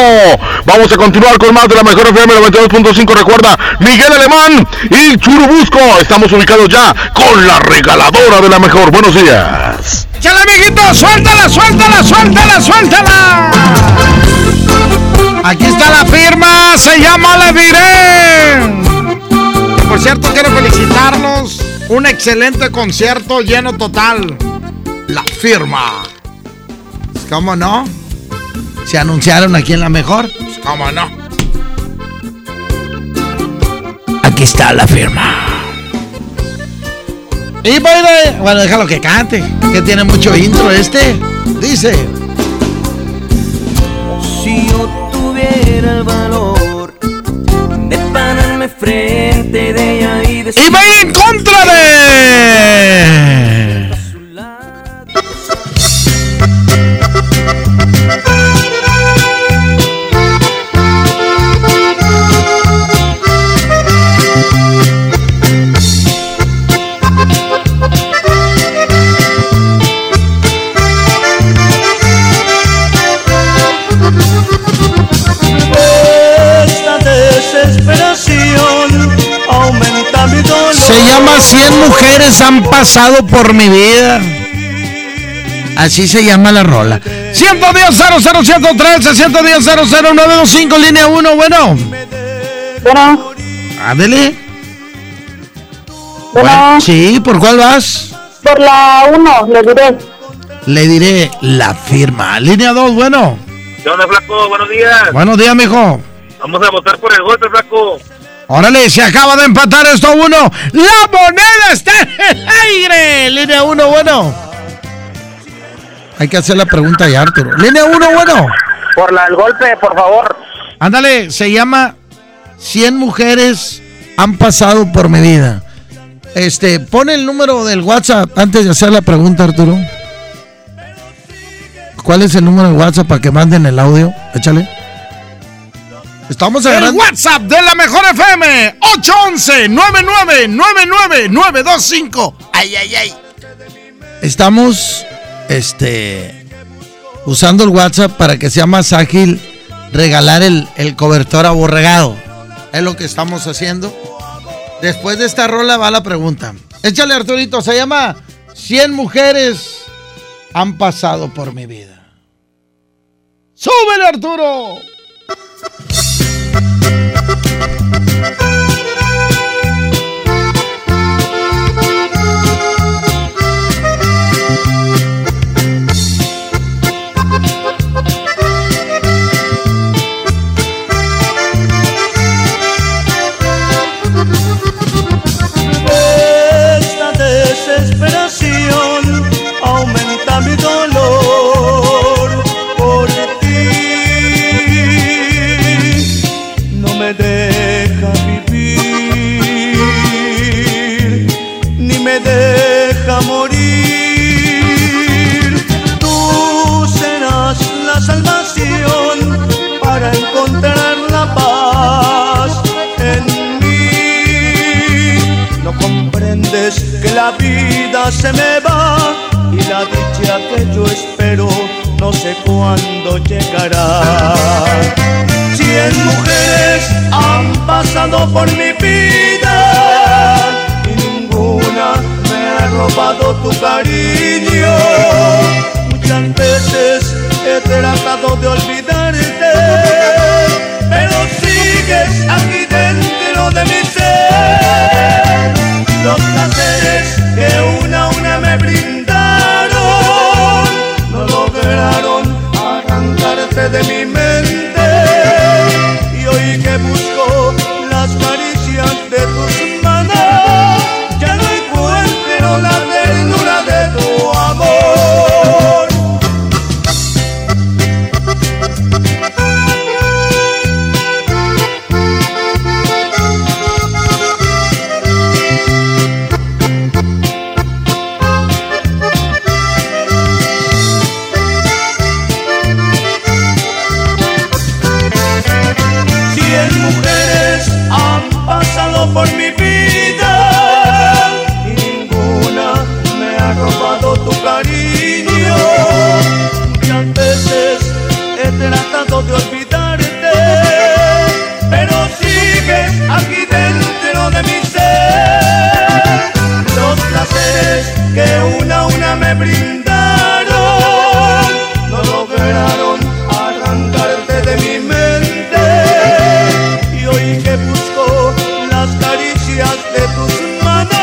Vamos a continuar con más de la mejor FM 92.5. Recuerda, Miguel Alemán y Churubusco. Estamos ubicados ya con la regaladora de la mejor. Buenos días. ¡Chale, amiguito! ¡Suéltala, suéltala, suéltala, suéltala! Aquí está la firma, se llama La Diré. Por cierto, quiero felicitarlos. Un excelente concierto lleno total. La firma. ¿Cómo no? Se anunciaron aquí en la mejor. ¿Cómo no? Aquí está la firma. Y. Bueno, déjalo que cante. Que tiene mucho intro este. Dice. Si yo tuviera el valor de pararme frente de ella y decir... Y va en contra de... llama 100 mujeres han pasado por mi vida. Así se llama la rola. 110 00 113 110 00 925 línea 1, bueno. Bueno, Ándele. Bueno. sí, ¿por cuál vas? por la 1, le diré. Le diré la firma. Línea 2, bueno. ¿Qué onda, flaco? Buenos días. Buenos días, mijo. Vamos a votar por el golpe, flaco. Órale, se acaba de empatar esto a uno. La moneda está en el aire. Línea 1, bueno. Hay que hacer la pregunta ya, Arturo. Línea 1, bueno. Por la, el golpe, por favor. Ándale, se llama 100 mujeres han pasado por mi vida. Este, pone el número del WhatsApp antes de hacer la pregunta, Arturo. ¿Cuál es el número de WhatsApp para que manden el audio? Échale. Estamos El agarrando. WhatsApp de la mejor FM 811 9999 925. Ay, ay, ay. Estamos este usando el WhatsApp para que sea más ágil regalar el, el cobertor aborregado. Es lo que estamos haciendo. Después de esta rola va la pregunta. Échale, Arturito. Se llama 100 mujeres han pasado por mi vida. ¡Súbele, Arturo! Se me va y la dicha que yo espero no sé cuándo llegará. Cien mujeres han pasado por mi vida y ninguna me ha robado tu cariño. Muchas veces he tratado de olvidarte, pero sigues aquí dentro de mi ser. Los placeres me brindaron no lograron arrancarte de mi de tus manos,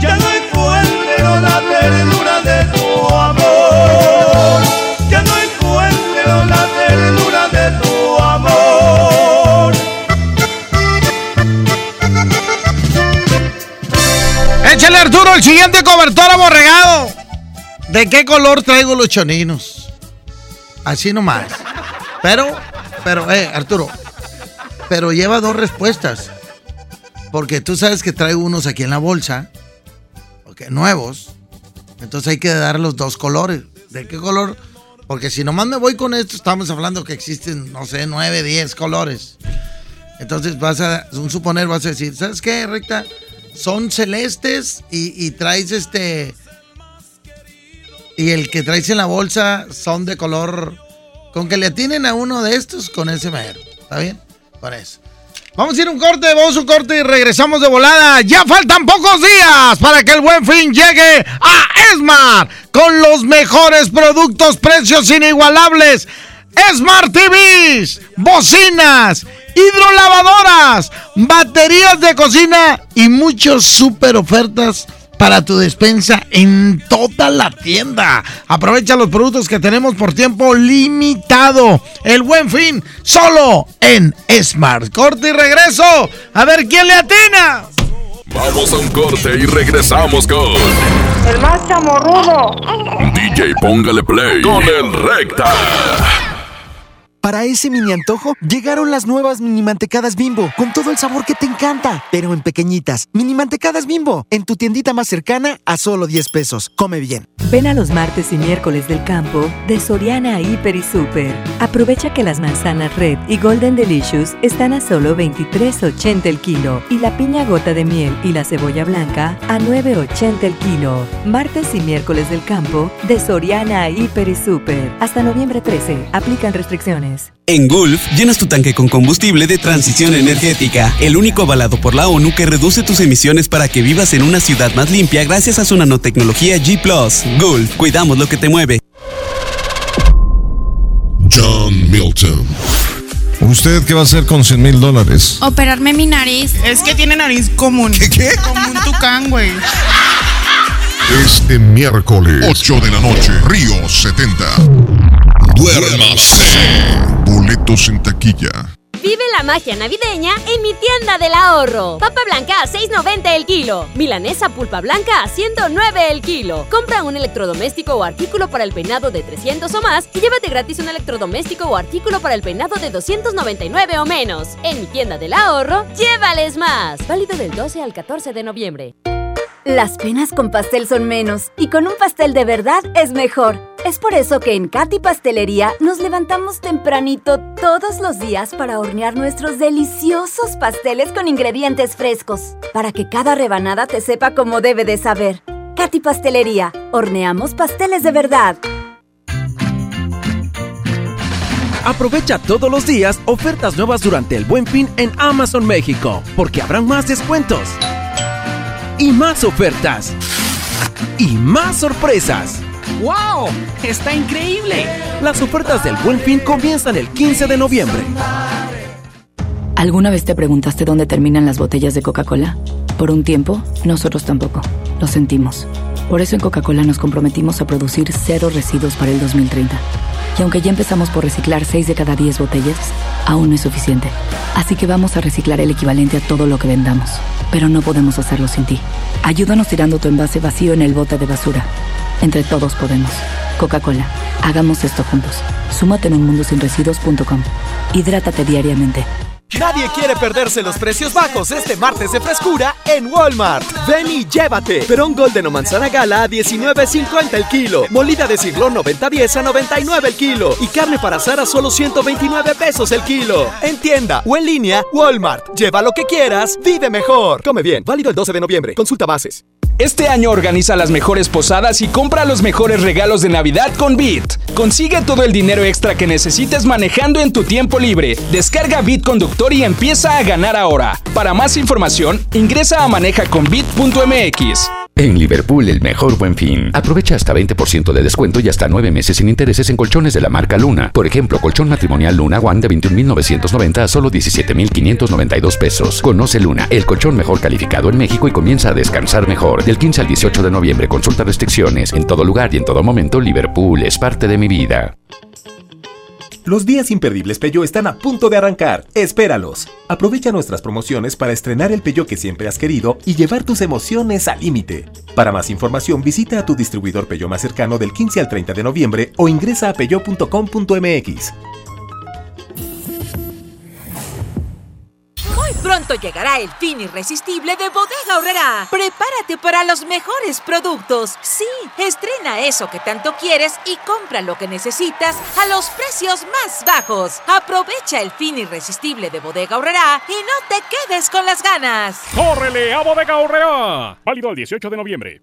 ya no encuentro la ternura de tu amor. Ya no encuentro la ternura de tu amor. Échale Arturo el siguiente cobertor aborregado. ¿De qué color traigo los choninos? Así nomás. Pero, pero, eh, Arturo. Pero lleva dos respuestas. Porque tú sabes que traigo unos aquí en la bolsa. Ok, nuevos. Entonces hay que dar los dos colores. ¿De qué color? Porque si nomás me voy con esto, estamos hablando que existen, no sé, nueve, diez colores. Entonces vas a, suponer, vas a decir, ¿sabes qué, recta? Son celestes y, y traes este. Y el que traes en la bolsa son de color. Con que le atinen a uno de estos, con ese mero. ¿Está bien? Con eso. Vamos a ir un corte, vamos a un corte y regresamos de volada. Ya faltan pocos días para que el buen fin llegue a Esmar con los mejores productos, precios inigualables. Smart TVs, bocinas, hidrolavadoras, baterías de cocina y muchas super ofertas para tu despensa en toda la tienda. Aprovecha los productos que tenemos por tiempo limitado. El buen fin solo en Smart. Corte y regreso. A ver quién le atina. Vamos a un corte y regresamos con El más chamorrudo. DJ Póngale Play con el Recta. Para ese mini antojo, llegaron las nuevas mini mantecadas bimbo, con todo el sabor que te encanta, pero en pequeñitas. Mini mantecadas bimbo, en tu tiendita más cercana a solo 10 pesos. Come bien. Ven a los martes y miércoles del campo de Soriana Hiper y Super. Aprovecha que las manzanas Red y Golden Delicious están a solo 23.80 el kilo y la piña gota de miel y la cebolla blanca a 9.80 el kilo. Martes y miércoles del campo de Soriana Hiper y Super. Hasta noviembre 13. Aplican restricciones. En Gulf, llenas tu tanque con combustible de transición energética, el único avalado por la ONU que reduce tus emisiones para que vivas en una ciudad más limpia gracias a su nanotecnología G ⁇ Gulf, cuidamos lo que te mueve. John Milton. ¿Usted qué va a hacer con 100 mil dólares? Operarme mi nariz. Es que tiene nariz común. ¿Qué, qué? Como un tucán, güey. Este miércoles, 8 de la noche, Río 70. Duérmase. Boletos en taquilla. Vive la magia navideña en mi tienda del ahorro. Papa blanca a 6.90 el kilo. Milanesa pulpa blanca a 109 el kilo. Compra un electrodoméstico o artículo para el peinado de 300 o más y llévate gratis un electrodoméstico o artículo para el peinado de 299 o menos. En mi tienda del ahorro, llévales más. Válido del 12 al 14 de noviembre. Las penas con pastel son menos y con un pastel de verdad es mejor. Es por eso que en Katy Pastelería nos levantamos tempranito todos los días para hornear nuestros deliciosos pasteles con ingredientes frescos, para que cada rebanada te sepa como debe de saber. Katy Pastelería, horneamos pasteles de verdad. Aprovecha todos los días ofertas nuevas durante el Buen Fin en Amazon México, porque habrán más descuentos y más ofertas y más sorpresas. ¡Wow! ¡Está increíble! Las ofertas del Buen Fin comienzan el 15 de noviembre. ¿Alguna vez te preguntaste dónde terminan las botellas de Coca-Cola? Por un tiempo, nosotros tampoco. Lo sentimos. Por eso en Coca-Cola nos comprometimos a producir cero residuos para el 2030. Y aunque ya empezamos por reciclar 6 de cada 10 botellas, aún no es suficiente. Así que vamos a reciclar el equivalente a todo lo que vendamos. Pero no podemos hacerlo sin ti. Ayúdanos tirando tu envase vacío en el bote de basura. Entre todos podemos. Coca-Cola, hagamos esto juntos. Súmate en unmundosinresiduos.com. Hidrátate diariamente. Nadie quiere perderse los precios bajos este martes de frescura en Walmart. Ven y llévate. Perón Golden o manzana gala a 19.50 el kilo. Molida de siglo 90-10 a 99 el kilo. Y carne para asar a solo 129 pesos el kilo. En tienda o en línea, Walmart. Lleva lo que quieras, vive mejor. Come bien. Válido el 12 de noviembre. Consulta bases. Este año organiza las mejores posadas y compra los mejores regalos de Navidad con Bit. Consigue todo el dinero extra que necesites manejando en tu tiempo libre. Descarga Bit Conductor y empieza a ganar ahora. Para más información, ingresa a manejaconbit.mx. En Liverpool, el mejor buen fin. Aprovecha hasta 20% de descuento y hasta 9 meses sin intereses en colchones de la marca Luna. Por ejemplo, colchón matrimonial Luna One de 21.990 a solo 17.592 pesos. Conoce Luna, el colchón mejor calificado en México y comienza a descansar mejor. Del 15 al 18 de noviembre, consulta restricciones. En todo lugar y en todo momento, Liverpool es parte de mi vida. Los días imperdibles Peyo están a punto de arrancar. Espéralos. Aprovecha nuestras promociones para estrenar el Peyo que siempre has querido y llevar tus emociones al límite. Para más información, visita a tu distribuidor Peyo más cercano del 15 al 30 de noviembre o ingresa a peyo.com.mx. pronto llegará el fin irresistible de Bodega Horrera. Prepárate para los mejores productos. Sí, estrena eso que tanto quieres y compra lo que necesitas a los precios más bajos. Aprovecha el fin irresistible de Bodega Horrera y no te quedes con las ganas. ¡Córrele a Bodega Horrera! Válido el 18 de noviembre.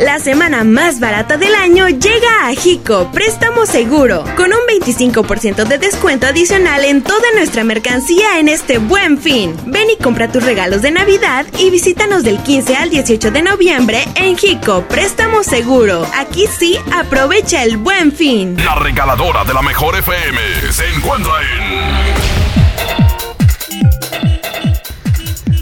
La semana más barata del año llega a Jico Préstamo Seguro, con un 25% de descuento adicional en toda nuestra mercancía en este buen fin. Ven y compra tus regalos de Navidad y visítanos del 15 al 18 de noviembre en Jico Préstamo Seguro. Aquí sí, aprovecha el buen fin. La regaladora de la mejor FM se encuentra en...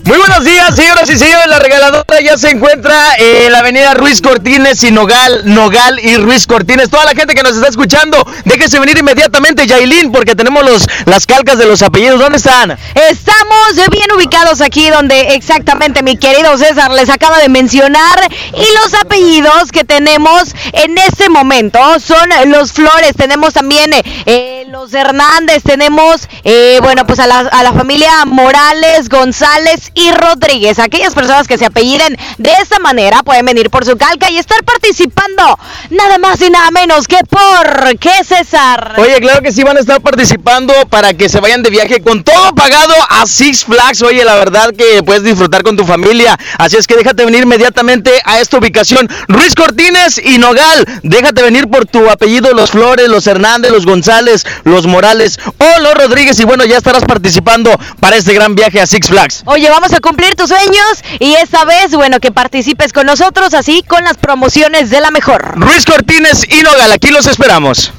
Muy buenos días, señoras y señores. La regaladora ya se encuentra en la avenida Ruiz Cortines y Nogal, Nogal y Ruiz Cortines. Toda la gente que nos está escuchando, déjese venir inmediatamente, Yailin, porque tenemos los, las calcas de los apellidos. ¿Dónde están? Estamos bien ubicados aquí donde exactamente mi querido César les acaba de mencionar. Y los apellidos que tenemos en este momento son los Flores. Tenemos también eh, los Hernández. Tenemos, eh, bueno, pues a la, a la familia Morales, González y Rodríguez. Aquellas personas que se apelliden de esta manera pueden venir por su calca y estar participando nada más y nada menos que por qué César. Oye, claro que sí van a estar participando para que se vayan de viaje con todo pagado a Six Flags. Oye, la verdad que puedes disfrutar con tu familia. Así es que déjate venir inmediatamente a esta ubicación. Ruiz Cortines y Nogal. Déjate venir por tu apellido, los Flores, los Hernández, los González, los Morales o los Rodríguez. Y bueno, ya estarás participando para este gran viaje a Six Flags. Oye, vamos a cumplir tus sueños y esta vez, bueno, que participes con nosotros así con las promociones de la mejor. Ruiz Cortines y Nogal, aquí los esperamos.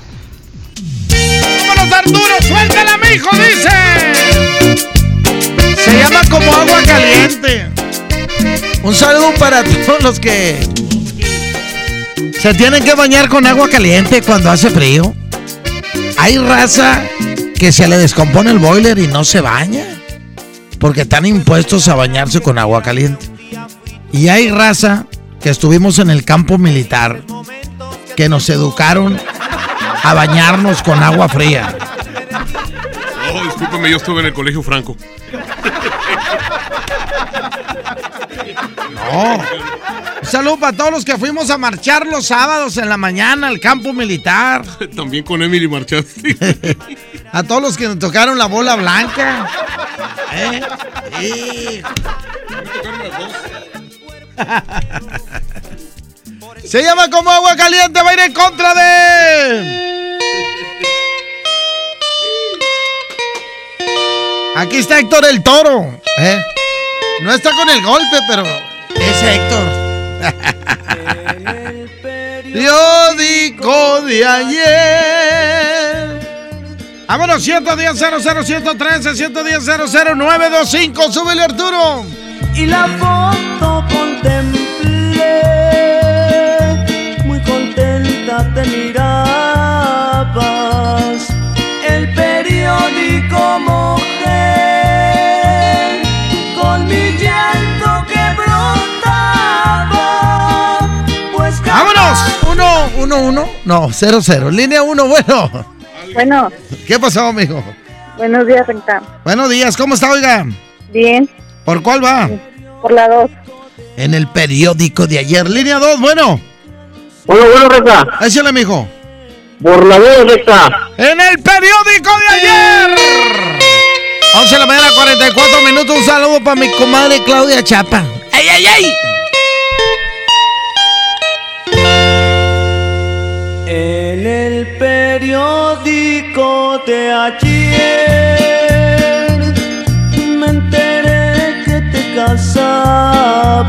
¡Vámonos, Arturo! ¡Suéltala, mi hijo! Dice. Se llama como agua caliente. Un saludo para todos los que Se tienen que bañar con agua caliente cuando hace frío. Hay raza que se le descompone el boiler y no se baña. Porque están impuestos a bañarse con agua caliente. Y hay raza que estuvimos en el campo militar que nos educaron a bañarnos con agua fría. Oh, discúlpeme, yo estuve en el colegio Franco. No. Un saludo para todos los que fuimos a marchar los sábados en la mañana al campo militar. También con Emily marchaste. a todos los que nos tocaron la bola blanca. ¿Eh? Sí. Se llama como agua caliente, va a ir en contra de. Aquí está Héctor el Toro. ¿eh? No está con el golpe, pero es Héctor. Periódico de ayer. Vámonos, 110 00 113 110 00925. Súbele, Arturo. Y la foto contemplé, muy contenta te mirabas. 1-1. No, 0-0. Línea 1, bueno. Bueno. ¿Qué pasó, mijo? Buenos días, Renca. Buenos días, ¿cómo está, oiga? Bien. ¿Por cuál va? Por la 2. En el periódico de ayer. Línea 2, bueno. Bueno, bueno, Renca. Échale, mijo. Por la 2, Renca. En el periódico de ayer. 11 de la mañana, 44 minutos. Un saludo para mi comadre Claudia Chapa. ¡Ey, ey, ey! Periódico de ayer. Me enteré que te casabas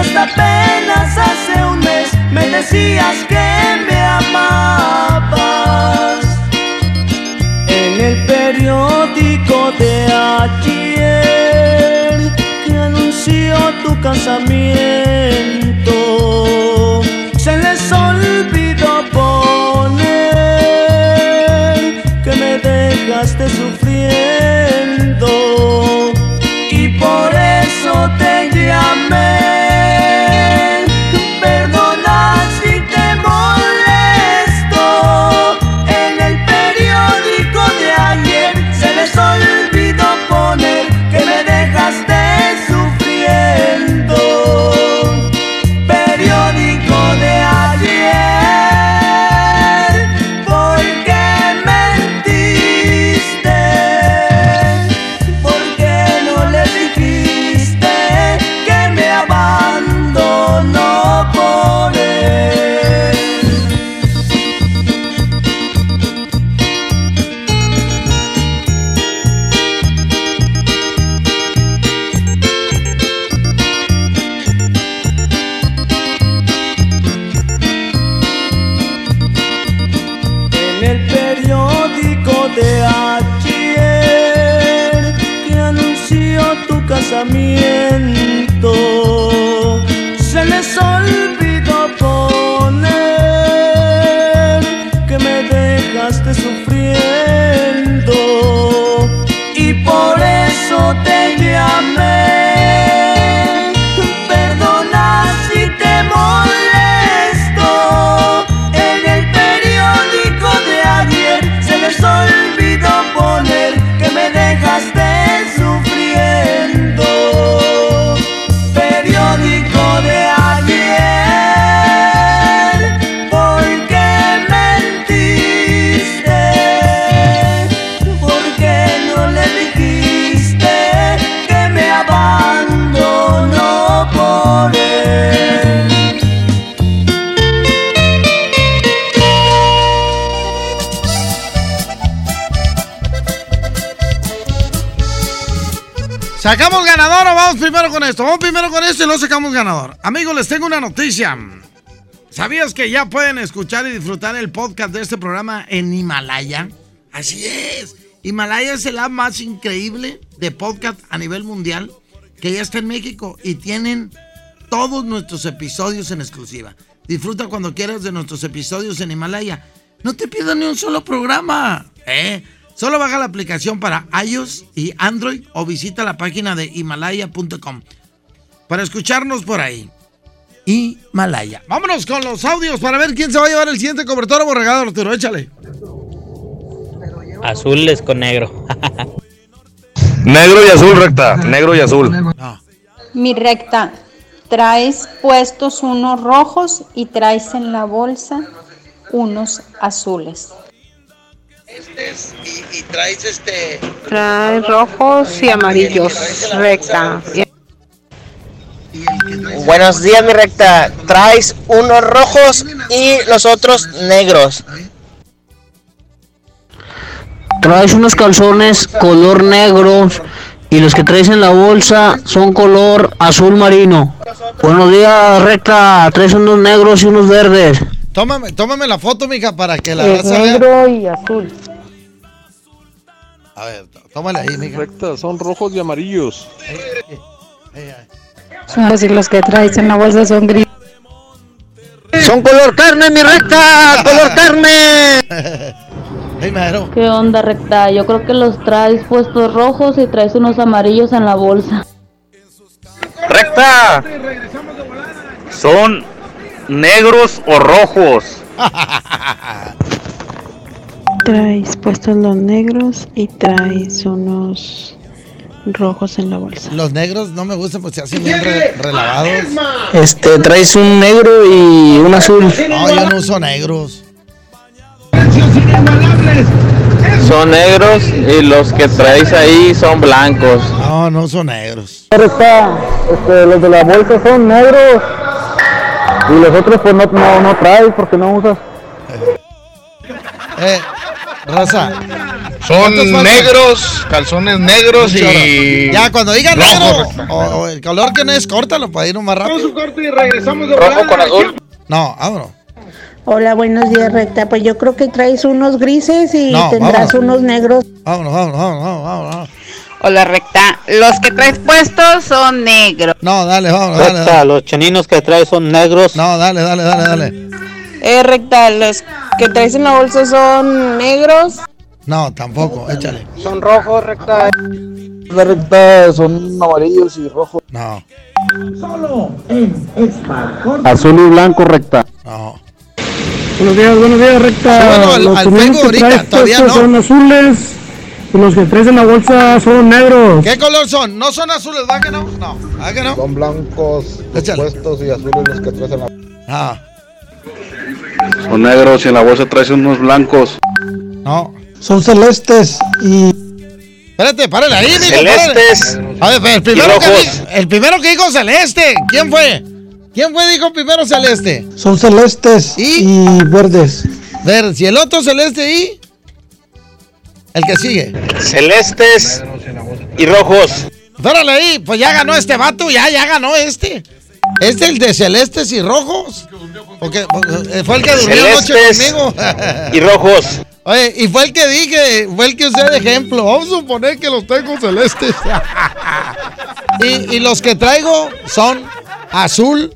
hasta apenas hace un mes me decías que me amabas. En el periódico de ayer que anunció tu casamiento, ganador. Amigos, les tengo una noticia. ¿Sabías que ya pueden escuchar y disfrutar el podcast de este programa en Himalaya? Así es. Himalaya es el app más increíble de podcast a nivel mundial que ya está en México y tienen todos nuestros episodios en exclusiva. Disfruta cuando quieras de nuestros episodios en Himalaya. No te pierdas ni un solo programa. ¿eh? Solo baja la aplicación para iOS y Android o visita la página de himalaya.com para escucharnos por ahí. Himalaya. Vámonos con los audios para ver quién se va a llevar el siguiente cobertor borregado, Arturo. Échale. Azules con negro. Negro y azul, recta. Negro y azul. Mi recta, traes puestos unos rojos y traes en la bolsa unos azules. Y, y traes este. Trae rojos y amarillos, recta. Buenos días, mi recta. Traes unos rojos y los otros negros. Traes unos calzones color negro y los que traes en la bolsa son color azul marino. Buenos días, recta. Traes unos negros y unos verdes. Tómame, tómame la foto, mija, para que la raza vea. negro y azul. A ver, tó- tómale ahí, mija. Recta, son rojos y amarillos. Son así los que traes en la bolsa son gris. Son color carne, mi recta. Color carne. ¿Qué onda, recta? Yo creo que los traes puestos rojos y traes unos amarillos en la bolsa. Recta. Son negros o rojos. Traes puestos los negros y traes unos rojos en la bolsa. Los negros no me gustan porque se hacen bien re- relavados. Este, traes un negro y un azul. No, yo no uso negros. Son negros y los que traes ahí son blancos. No, no uso negros. Recta, este, los de la bolsa son negros. Y los otros pues no, no, no traes porque no usas. Eh, raza. Son negros, calzones negros y. Ya, cuando digan rojo, negro o, o el color que no es, córtalo para irnos más rápido. un corte y regresamos de Rojo con azul. No, vámonos. Hola, buenos días, recta. Pues yo creo que traes unos grises y No, tendrás vámonos. unos negros. Vámonos, vámonos, vámonos, vámonos, vámonos. Hola, recta. Los que traes puestos son negros. No, dale, vámonos, dale, Recta, dale. los chaninos que traes son negros. No, dale, dale, dale, dale. Eh, recta, los que traes en la bolsa son negros. No, tampoco, échale. Son rojos, recta. Recta, son amarillos y rojos. No. Azul y blanco, recta. No. Buenos días, buenos días, recta. Súbelo al- los al que ahorita, traes todavía no. son azules y los que traes en la bolsa son negros. ¿Qué color son? ¿No son azules, va que no? No, va que no? Son blancos puestos y azules los que traes en la. Ah, Son negros y en la bolsa traes unos blancos. no. Son celestes y Espérate, párale ahí, mijo, Celestes párale. A ver, el primero, y que rojos. di- el primero que dijo celeste, ¿quién fue? ¿Quién fue dijo primero celeste? son celestes y, verdes. Ver, si el otro celeste y el que sigue. Celestes y rojos. Párale ahí, pues ya ganó este vato, ya, ya ganó este. Este el de celestes y rojos. Porque, porque fue el que durmió anoche conmigo. y rojos. Oye, y fue el que dije, fue el que usé de ejemplo. Vamos a suponer que los tengo celestes. y, y los que traigo son azul,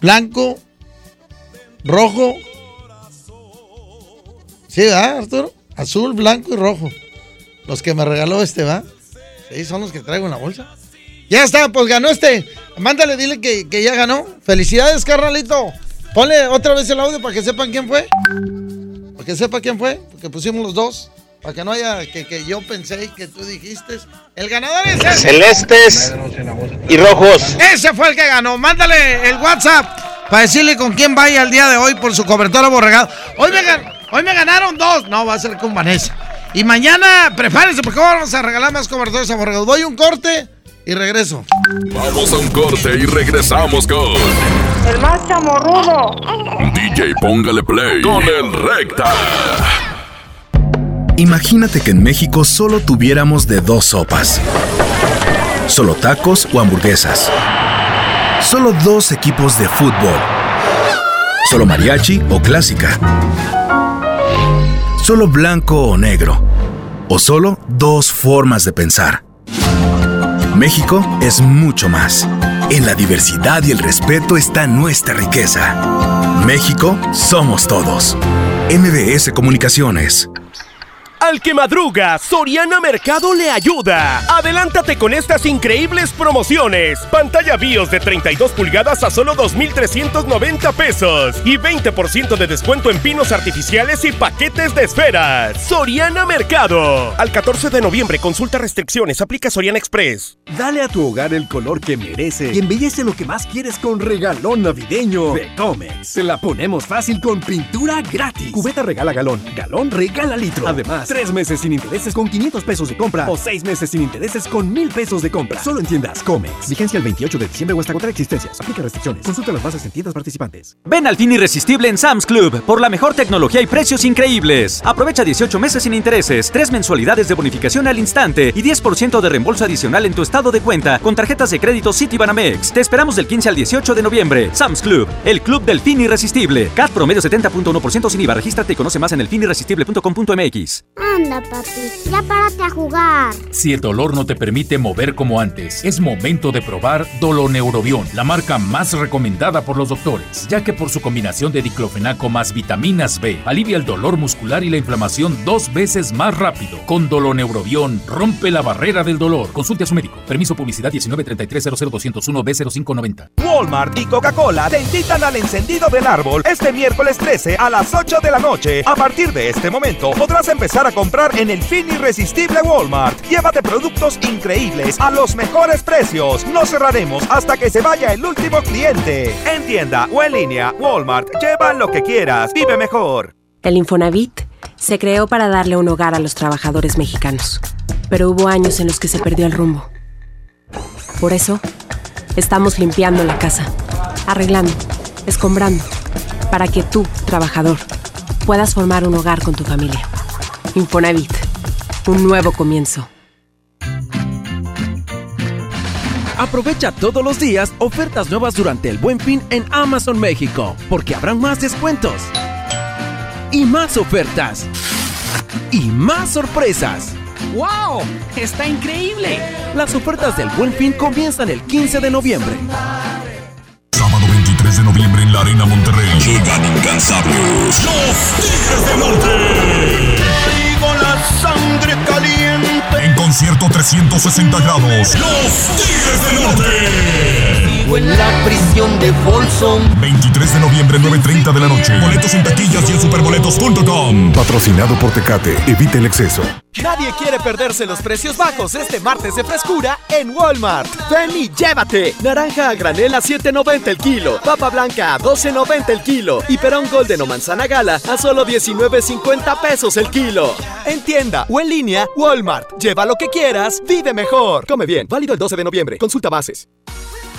blanco, rojo. ¿Sí, ¿verdad, Arturo? Azul, blanco y rojo. Los que me regaló este, ¿va? Sí, son los que traigo en la bolsa. Ya está, pues ganó este. Mándale, dile que, que ya ganó. Felicidades, carnalito. Ponle otra vez el audio para que sepan quién fue. Para que sepa quién fue, porque pusimos los dos. Para que no haya que, que yo pensé y que tú dijiste. El ganador es ese. Celestes y rojos. Ese fue el que ganó. Mándale el WhatsApp para decirle con quién vaya el día de hoy por su cobertura borregado. Hoy me, gan- hoy me ganaron dos. No, va a ser con Vanessa. Y mañana, prepárense porque vamos a regalar más cobertores aborregados. Voy a un corte y regreso. Vamos a un corte y regresamos con El más chamorrudo. DJ Póngale Play con el Recta. Imagínate que en México solo tuviéramos de dos sopas. Solo tacos o hamburguesas. Solo dos equipos de fútbol. Solo mariachi o clásica. Solo blanco o negro. O solo dos formas de pensar. México es mucho más. En la diversidad y el respeto está nuestra riqueza. México somos todos. MBS Comunicaciones. Al que madruga, Soriana Mercado le ayuda. Adelántate con estas increíbles promociones. Pantalla BIOS de 32 pulgadas a solo 2,390 pesos. Y 20% de descuento en pinos artificiales y paquetes de esferas. Soriana Mercado. Al 14 de noviembre, consulta restricciones. Aplica Soriana Express. Dale a tu hogar el color que merece y embellece lo que más quieres con regalón navideño de Comex. Se la ponemos fácil con pintura gratis. Cubeta regala galón, galón regala litro. Además, tres meses sin intereses con 500 pesos de compra o seis meses sin intereses con 1000 pesos de compra. Solo en tiendas Comex. Vigencia el 28 de diciembre o hasta contra existencias. Aplica restricciones. Consulta las bases en tiendas participantes. Ven al fin irresistible en Sam's Club por la mejor tecnología y precios increíbles. Aprovecha 18 meses sin intereses, 3 mensualidades de bonificación al instante y 10% de reembolso adicional en tu estado de cuenta con tarjetas de crédito Citibanamex. Te esperamos del 15 al 18 de noviembre. Sam's Club, el club del fin irresistible. CAT promedio 70.1% sin IVA. Regístrate y conoce más en elfinirresistible.com.mx. Anda, papi, ya párate a jugar. Si el dolor no te permite mover como antes, es momento de probar Doloneurobion, la marca más recomendada por los doctores, ya que por su combinación de diclofenaco más vitaminas B, alivia el dolor muscular y la inflamación dos veces más rápido. Con Doloneurobion, rompe la barrera del dolor. Consulte a su médico. Permiso publicidad 1933 Walmart y Coca-Cola te invitan al encendido del árbol este miércoles 13 a las 8 de la noche. A partir de este momento podrás empezar a comprar en el fin irresistible Walmart. Llévate productos increíbles a los mejores precios. No cerraremos hasta que se vaya el último cliente. En tienda o en línea, Walmart, lleva lo que quieras. Vive mejor. El Infonavit se creó para darle un hogar a los trabajadores mexicanos. Pero hubo años en los que se perdió el rumbo. Por eso, estamos limpiando la casa, arreglando, escombrando, para que tú, trabajador, puedas formar un hogar con tu familia. Infonavit, un nuevo comienzo. Aprovecha todos los días ofertas nuevas durante el Buen Fin en Amazon México, porque habrán más descuentos y más ofertas y más sorpresas. ¡Wow! ¡Está increíble! Las ofertas del Buen Fin comienzan el 15 de noviembre. Sábado 23 de noviembre en la Arena Monterrey. Llegan incansables. Los Tigres del Norte. Traigo la sangre caliente. En concierto 360 grados. Los Tigres del Norte. Vivo en la prisión de Folsom. 23 de noviembre, 9.30 de la noche. Boletos en taquillas y en superboletos.com. Patrocinado por Tecate. Evite el exceso. Nadie quiere perderse los precios bajos este martes de frescura en Walmart. Ven y llévate. Naranja a granel a 7.90 el kilo. Papa blanca a 12.90 el kilo. Y perón golden o manzana gala a solo 19.50 pesos el kilo. En tienda o en línea, Walmart. Lleva lo que quieras, vive mejor. Come bien. Válido el 12 de noviembre. Consulta bases.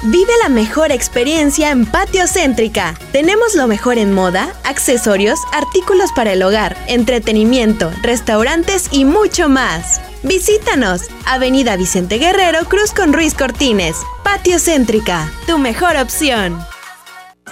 Vive la mejor experiencia en Patio Céntrica. Tenemos lo mejor en moda, accesorios, artículos para el hogar, entretenimiento, restaurantes y mucho más. Visítanos, Avenida Vicente Guerrero, Cruz con Ruiz Cortines. Patio Céntrica, tu mejor opción.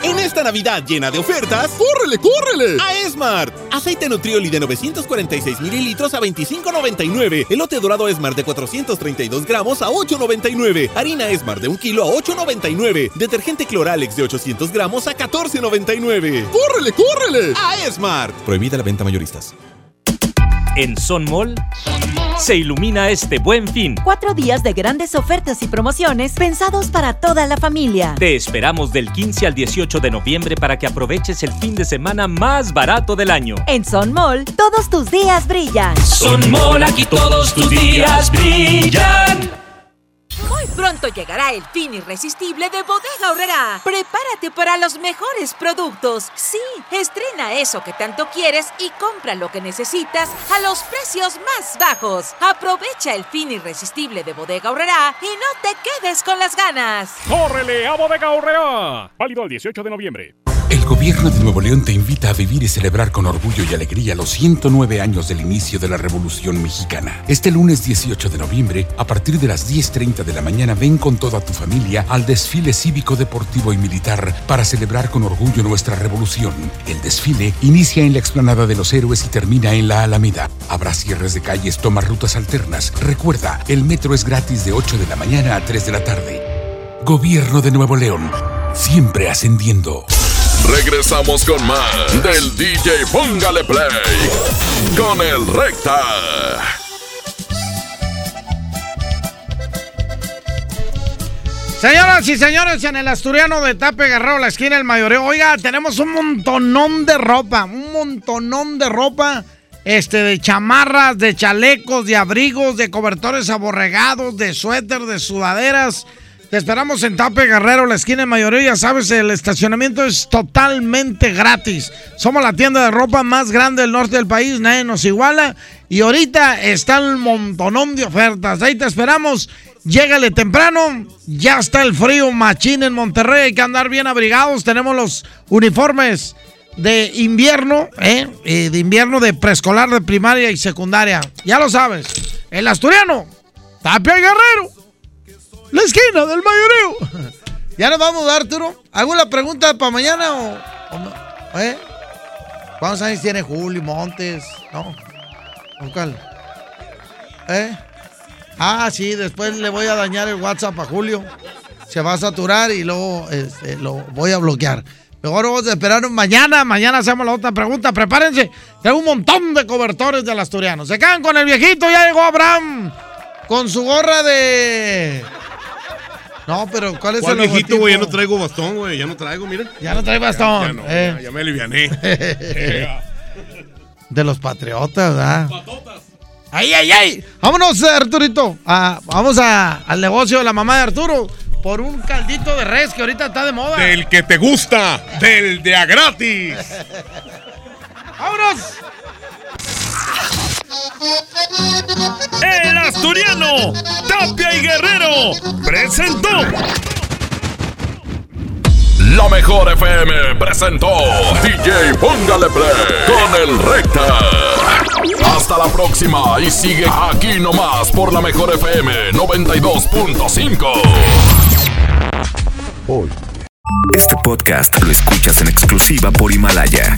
En esta Navidad llena de ofertas, ¡córrele, córrele! A Esmart. Aceite Nutrioli de 946 mililitros a 25.99. Elote dorado Esmart de 432 gramos a 8.99. Harina Esmart de 1 kilo a 8.99. Detergente Cloralex de 800 gramos a 14.99. ¡Córrele, córrele! A Esmart. Prohibida la venta mayoristas. En Son Mall se ilumina este buen fin. Cuatro días de grandes ofertas y promociones pensados para toda la familia. Te esperamos del 15 al 18 de noviembre para que aproveches el fin de semana más barato del año. En Son Mall, todos tus días brillan. Son Mall, aquí todos tus días brillan. Pronto llegará el fin irresistible de Bodega Horrera. Prepárate para los mejores productos. Sí, estrena eso que tanto quieres y compra lo que necesitas a los precios más bajos. Aprovecha el fin irresistible de Bodega Horrera y no te quedes con las ganas. ¡Córrele a Bodega Horrera! Válido el 18 de noviembre. El gobierno de Nuevo León te invita a vivir y celebrar con orgullo y alegría los 109 años del inicio de la Revolución Mexicana. Este lunes 18 de noviembre, a partir de las 10.30 de la mañana, ven con toda tu familia al desfile cívico, deportivo y militar para celebrar con orgullo nuestra revolución. El desfile inicia en la explanada de los héroes y termina en la Alameda. Habrá cierres de calles, toma rutas alternas. Recuerda, el metro es gratis de 8 de la mañana a 3 de la tarde. Gobierno de Nuevo León, siempre ascendiendo. Regresamos con más del DJ Póngale Play con el Recta. Señoras y señores, en el Asturiano de Tape Guerrero, la esquina del mayoreo, oiga, tenemos un montonón de ropa, un montonón de ropa, este, de chamarras, de chalecos, de abrigos, de cobertores aborregados, de suéter, de sudaderas, te esperamos en Tape Guerrero, la esquina de mayoría. Ya sabes, el estacionamiento es totalmente gratis. Somos la tienda de ropa más grande del norte del país, nadie nos iguala. Y ahorita está el montonón de ofertas. Ahí te esperamos. Llégale temprano. Ya está el frío machín en Monterrey. Hay que andar bien abrigados. Tenemos los uniformes de invierno, ¿eh? de invierno de preescolar, de primaria y secundaria. Ya lo sabes. El asturiano. Tapia Guerrero la esquina del mayoreo. ¿Ya nos vamos, Arturo? ¿Alguna pregunta para mañana o, ¿Eh? ¿Cuántos años tiene Julio Montes? No. ¿Cuál? ¿Eh? Ah, sí, después le voy a dañar el WhatsApp a Julio. Se va a saturar y luego este, lo voy a bloquear. Mejor vamos a esperar mañana. Mañana hacemos la otra pregunta. Prepárense. Tengo un montón de cobertores del asturiano. Se quedan con el viejito. Ya llegó Abraham. Con su gorra de. No, pero ¿cuál es ¿Cuál el viejito, güey? Ya no traigo bastón, güey. Ya no traigo, miren. Ya no traigo bastón. Ya, eh. ya, me aliviané. de los patriotas, ¿verdad? Patotas. ¡Ay, ay, ay! Vámonos, Arturito. vamos a, al negocio de la mamá de Arturo por un caldito de res que ahorita está de moda. Del que te gusta, del de a gratis. ¡Vámonos! El asturiano Tapia y Guerrero presentó. La mejor FM presentó DJ Póngale Play con el Recta. Hasta la próxima y sigue aquí nomás por la mejor FM 92.5. Este podcast lo escuchas en exclusiva por Himalaya.